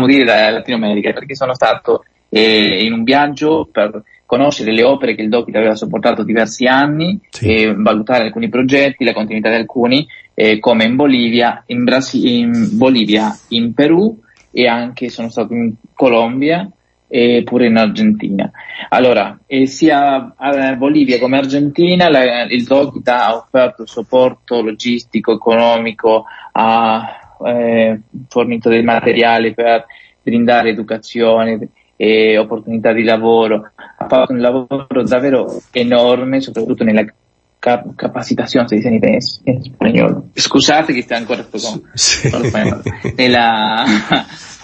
dire, da Latino America, perché sono stato eh, in un viaggio per conoscere le opere che il Dokita aveva sopportato diversi anni, sì. e valutare alcuni progetti, la continuità di alcuni, eh, come in Bolivia, in, Brasi- in Bolivia, in Perù e anche sono stato in Colombia e pure in Argentina. Allora, eh, sia Bolivia come Argentina la, il Dokita ha offerto supporto logistico, economico, ha eh, fornito del materiale per brindare educazione e opportunità di lavoro, ha fatto un lavoro davvero enorme, soprattutto nella cap- capacitación, se dice en español. Scusate che sta ancora con, sì. nella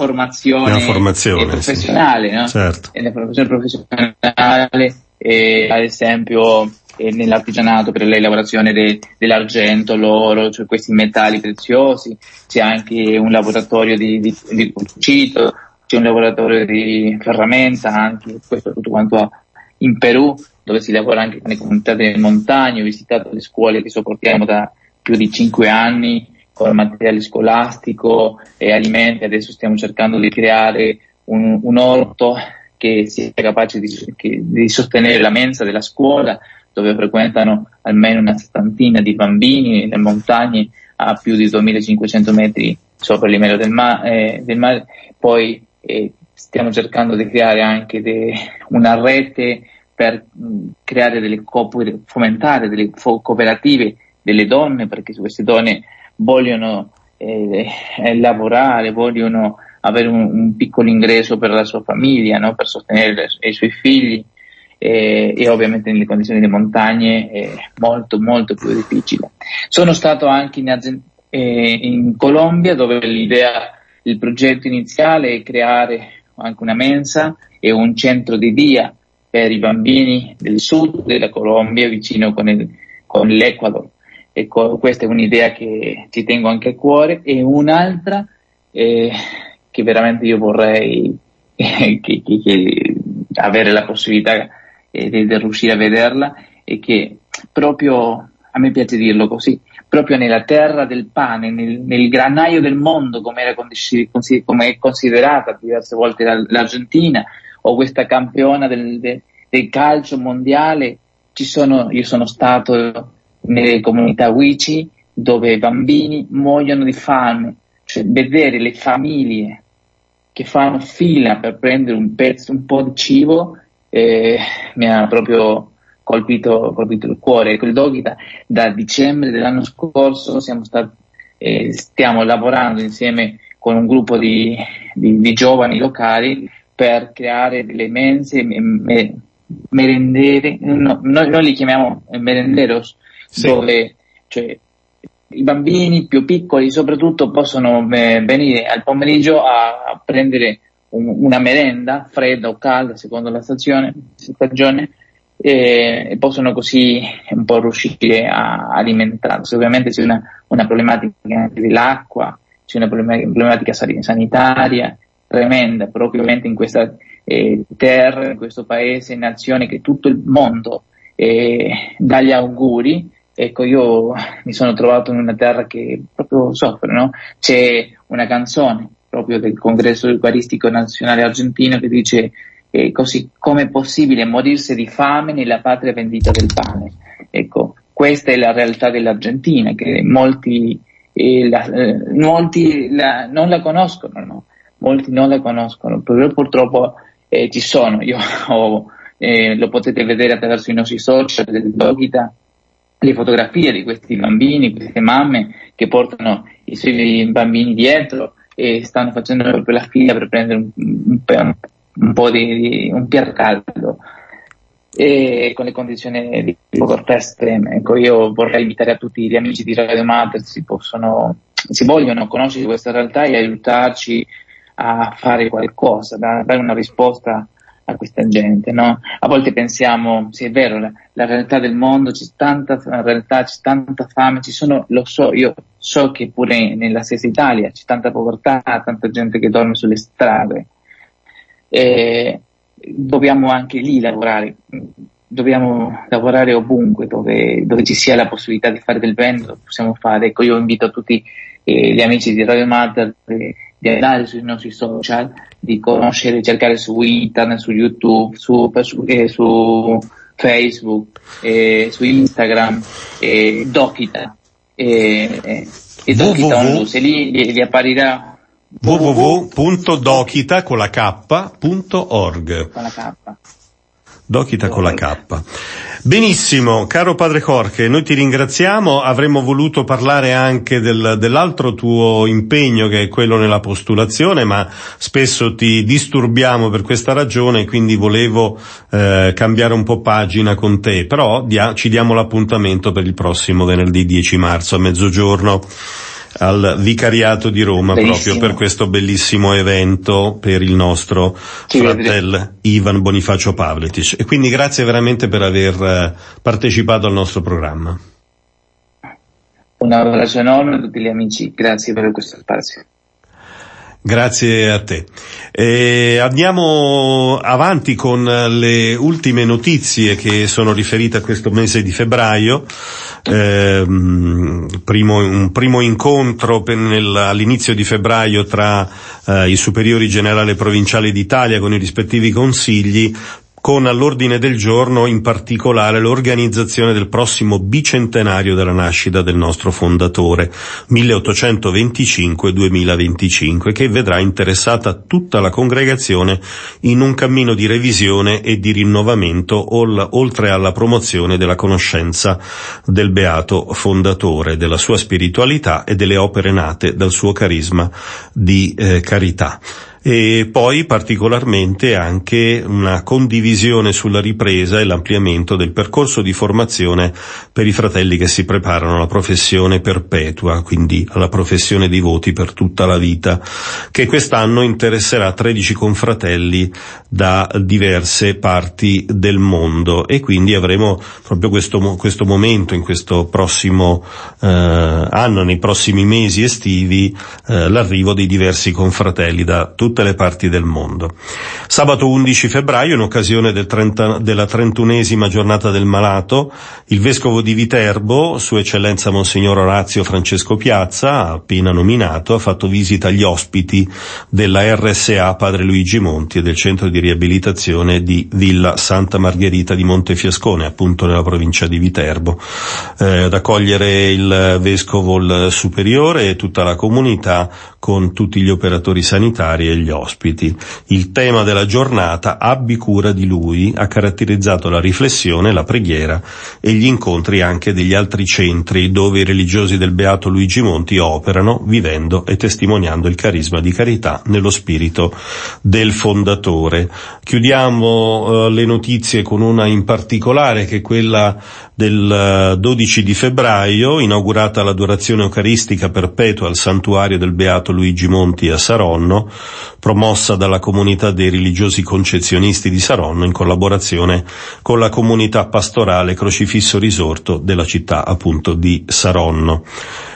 formazione, formazione professionale, sì. no? certo. nella formazione professionale, eh, ad esempio eh, nell'artigianato per la lavorazione de, dell'argento, l'oro, cioè questi metalli preziosi, c'è anche un laboratorio di, di, di cucito, c'è un laboratorio di ferramenta, anche questo tutto quanto in Perù, dove si lavora anche con le comunità delle montagne, ho visitato le scuole che sopportiamo da più di cinque anni con materiale scolastico e alimenti, adesso stiamo cercando di creare un, un orto che sia capace di, che, di sostenere la mensa della scuola, dove frequentano almeno una settantina di bambini nelle montagne a più di 2500 metri sopra il livello del, ma- eh, del mare. Poi eh, stiamo cercando di creare anche de- una rete per mh, creare delle coop- fomentare delle fo- cooperative delle donne, perché queste donne vogliono eh, eh lavorare, vogliono avere un, un, piccolo ingresso per la sua famiglia, no? per sostenere le, i suoi figli eh, e ovviamente nelle condizioni di montagne è molto molto più difficile. Sono stato anche in, eh, in Colombia dove l'idea, il progetto iniziale è creare anche una mensa e un centro di dia per i bambini del sud della Colombia vicino con, il, con l'Ecuador. Ecco, questa è un'idea che ci tengo anche a cuore. E un'altra eh, che veramente io vorrei che, che, che avere la possibilità e di, di riuscire a vederla e che proprio, a me piace dirlo così, proprio nella terra del pane, nel, nel granaio del mondo come, era, come è considerata diverse volte l'Argentina o questa campiona del, del, del calcio mondiale, sono, io sono stato nelle comunità Wici dove i bambini muoiono di fame, cioè vedere le famiglie che fanno fila per prendere un pezzo, un po' di cibo, eh, mi ha proprio colpito, colpito il cuore. Col Dogita da dicembre dell'anno scorso stati, eh, stiamo lavorando insieme con un gruppo di, di, di giovani locali per creare delle mense, me, merendere, no, noi, li chiamiamo merenderos, sì. dove cioè, i bambini più piccoli soprattutto possono eh, venire al pomeriggio a, prendere un, una merenda fredda o calda secondo la stazione, stagione e, e, possono così un po' riuscire a alimentarsi. Ovviamente c'è una, una problematica dell'acqua, c'è una problematica sanitaria tremenda, proprio in questa eh, terra, in questo paese, nazione che tutto il mondo eh, dà gli auguri. Ecco, io mi sono trovato in una terra che proprio soffre, no? C'è una canzone proprio del congresso eucaristico nazionale argentino che dice eh, così come è possibile morirsi di fame nella patria vendita del pane. Ecco, questa è la realtà dell'Argentina che molti, eh, la, eh, molti la, non la conoscono, no? molti non la conoscono, però purtroppo eh, ci sono, io ho, eh, lo potete vedere attraverso i nostri social del Dogita, le fotografie di questi bambini, queste mamme che portano i suoi bambini dietro, e stanno facendo proprio la fila per prendere un, un, un po' di, di, un piatto caldo e con le condizioni di povertà estreme. Ecco, io vorrei invitare a tutti gli amici di Radio Mater si possono, si vogliono conoscere questa realtà e aiutarci a fare qualcosa, a dare una risposta a questa gente, no? A volte pensiamo, sì è vero, la, la realtà del mondo, c'è tanta realtà, c'è tanta fame, ci sono, lo so, io so che pure nella stessa Italia c'è tanta povertà, tanta gente che dorme sulle strade. E dobbiamo anche lì lavorare, dobbiamo lavorare ovunque dove, dove, ci sia la possibilità di fare del bene, lo possiamo fare. Ecco, io invito tutti eh, gli amici di Radio Mater eh, di andare sui nostri social, di conoscere, cercare su internet, su YouTube, su, eh, su Facebook, eh, su Instagram, eh, Dokita. Eh, eh, e Dokita on e lì gli, gli apparirà www.dokita con la k.org. Con la K. Dokita con la K. Benissimo, caro padre Jorge, noi ti ringraziamo, avremmo voluto parlare anche del, dell'altro tuo impegno che è quello nella postulazione, ma spesso ti disturbiamo per questa ragione, quindi volevo eh, cambiare un po' pagina con te, però dia, ci diamo l'appuntamento per il prossimo venerdì 10 marzo a mezzogiorno. Al Vicariato di Roma Benissimo. proprio per questo bellissimo evento per il nostro Sì, fratello Ivan Bonifacio Pavletic. E quindi grazie veramente per aver eh, partecipato al nostro programma. Un abbraccio enorme a tutti gli amici, grazie per questo spazio. Grazie a te. E andiamo avanti con le ultime notizie che sono riferite a questo mese di febbraio. Ehm, primo, un primo incontro nel, all'inizio di febbraio tra eh, i superiori generali provinciali d'Italia con i rispettivi consigli con all'ordine del giorno in particolare l'organizzazione del prossimo bicentenario della nascita del nostro fondatore, 1825-2025, che vedrà interessata tutta la congregazione in un cammino di revisione e di rinnovamento oltre alla promozione della conoscenza del beato fondatore, della sua spiritualità e delle opere nate dal suo carisma di eh, carità e poi particolarmente anche una condivisione sulla ripresa e l'ampliamento del percorso di formazione per i fratelli che si preparano alla professione perpetua, quindi alla professione di voti per tutta la vita, che quest'anno interesserà 13 confratelli da diverse parti del mondo. E quindi avremo proprio questo, questo momento in questo prossimo eh, anno, nei prossimi mesi estivi, eh, l'arrivo di diversi confratelli da tutte tutte le parti del mondo. Sabato 11 febbraio, in occasione del 30, della trentunesima giornata del malato, il vescovo di Viterbo, Sua Eccellenza Monsignor Orazio Francesco Piazza, appena nominato, ha fatto visita agli ospiti della RSA Padre Luigi Monti e del centro di riabilitazione di Villa Santa Margherita di Montefiascone, appunto nella provincia di Viterbo. Eh, ad accogliere il vescovo il superiore e tutta la comunità con tutti gli operatori sanitari e gli ospiti. Il tema della giornata, abbi cura di lui, ha caratterizzato la riflessione, la preghiera e gli incontri anche degli altri centri dove i religiosi del Beato Luigi Monti operano, vivendo e testimoniando il carisma di carità nello spirito del fondatore. Chiudiamo eh, le notizie con una in particolare che è quella del 12 di febbraio, inaugurata l'adorazione eucaristica perpetua al santuario del Beato Luigi Monti a Saronno, promossa dalla comunità dei religiosi concezionisti di Saronno in collaborazione con la comunità pastorale Crocifisso Risorto della città appunto di Saronno.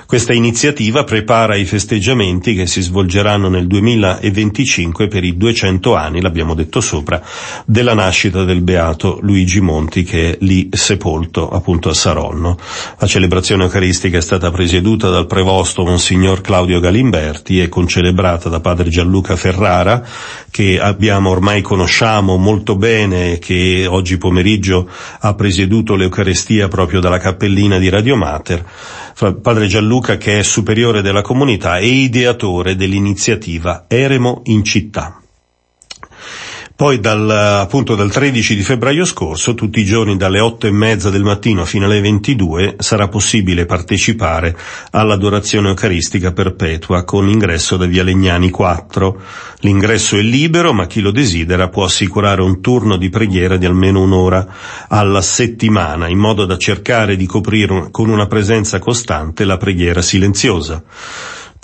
Questa iniziativa prepara i festeggiamenti che si svolgeranno nel 2025 per i 200 anni, l'abbiamo detto sopra, della nascita del beato Luigi Monti che è lì sepolto appunto a Saronno. La celebrazione eucaristica è stata presieduta dal prevosto Monsignor Claudio Galimberti e concelebrata da padre Gianluca Ferrara che abbiamo ormai conosciamo molto bene e che oggi pomeriggio ha presieduto l'Eucaristia proprio dalla cappellina di Radio Mater padre Gianluca che è superiore della comunità e ideatore dell'iniziativa Eremo in città. Poi dal, appunto dal 13 di febbraio scorso, tutti i giorni dalle 8 e mezza del mattino fino alle 22, sarà possibile partecipare all'adorazione eucaristica perpetua con ingresso da via Legnani 4. L'ingresso è libero, ma chi lo desidera può assicurare un turno di preghiera di almeno un'ora alla settimana, in modo da cercare di coprire con una presenza costante la preghiera silenziosa.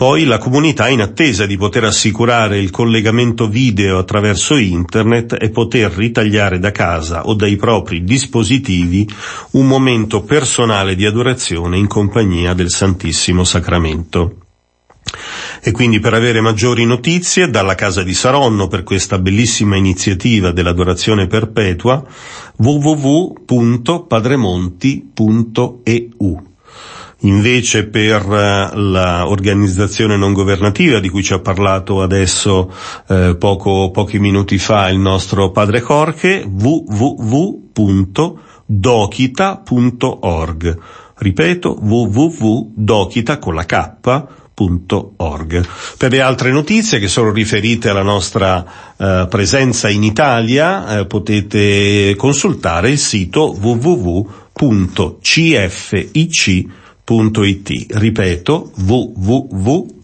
Poi la comunità in attesa di poter assicurare il collegamento video attraverso internet e poter ritagliare da casa o dai propri dispositivi un momento personale di adorazione in compagnia del Santissimo Sacramento. E quindi per avere maggiori notizie dalla Casa di Saronno per questa bellissima iniziativa dell'adorazione perpetua www.padremonti.eu Invece per l'organizzazione non governativa di cui ci ha parlato adesso eh, poco, pochi minuti fa il nostro padre Corche, www.dokita.org. Ripeto, www.dokita con la K. Per le altre notizie che sono riferite alla nostra eh, presenza in Italia eh, potete consultare il sito www.cfic.com www.cfic.it. Ripeto, www.cfic.it.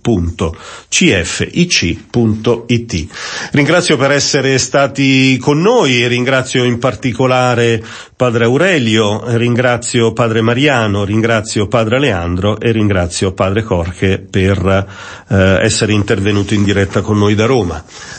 Ringrazio per essere stati con noi e ringrazio in particolare Padre Aurelio, ringrazio Padre Mariano, ringrazio Padre Leandro e ringrazio Padre Corche per eh, essere intervenuto in diretta con noi da Roma.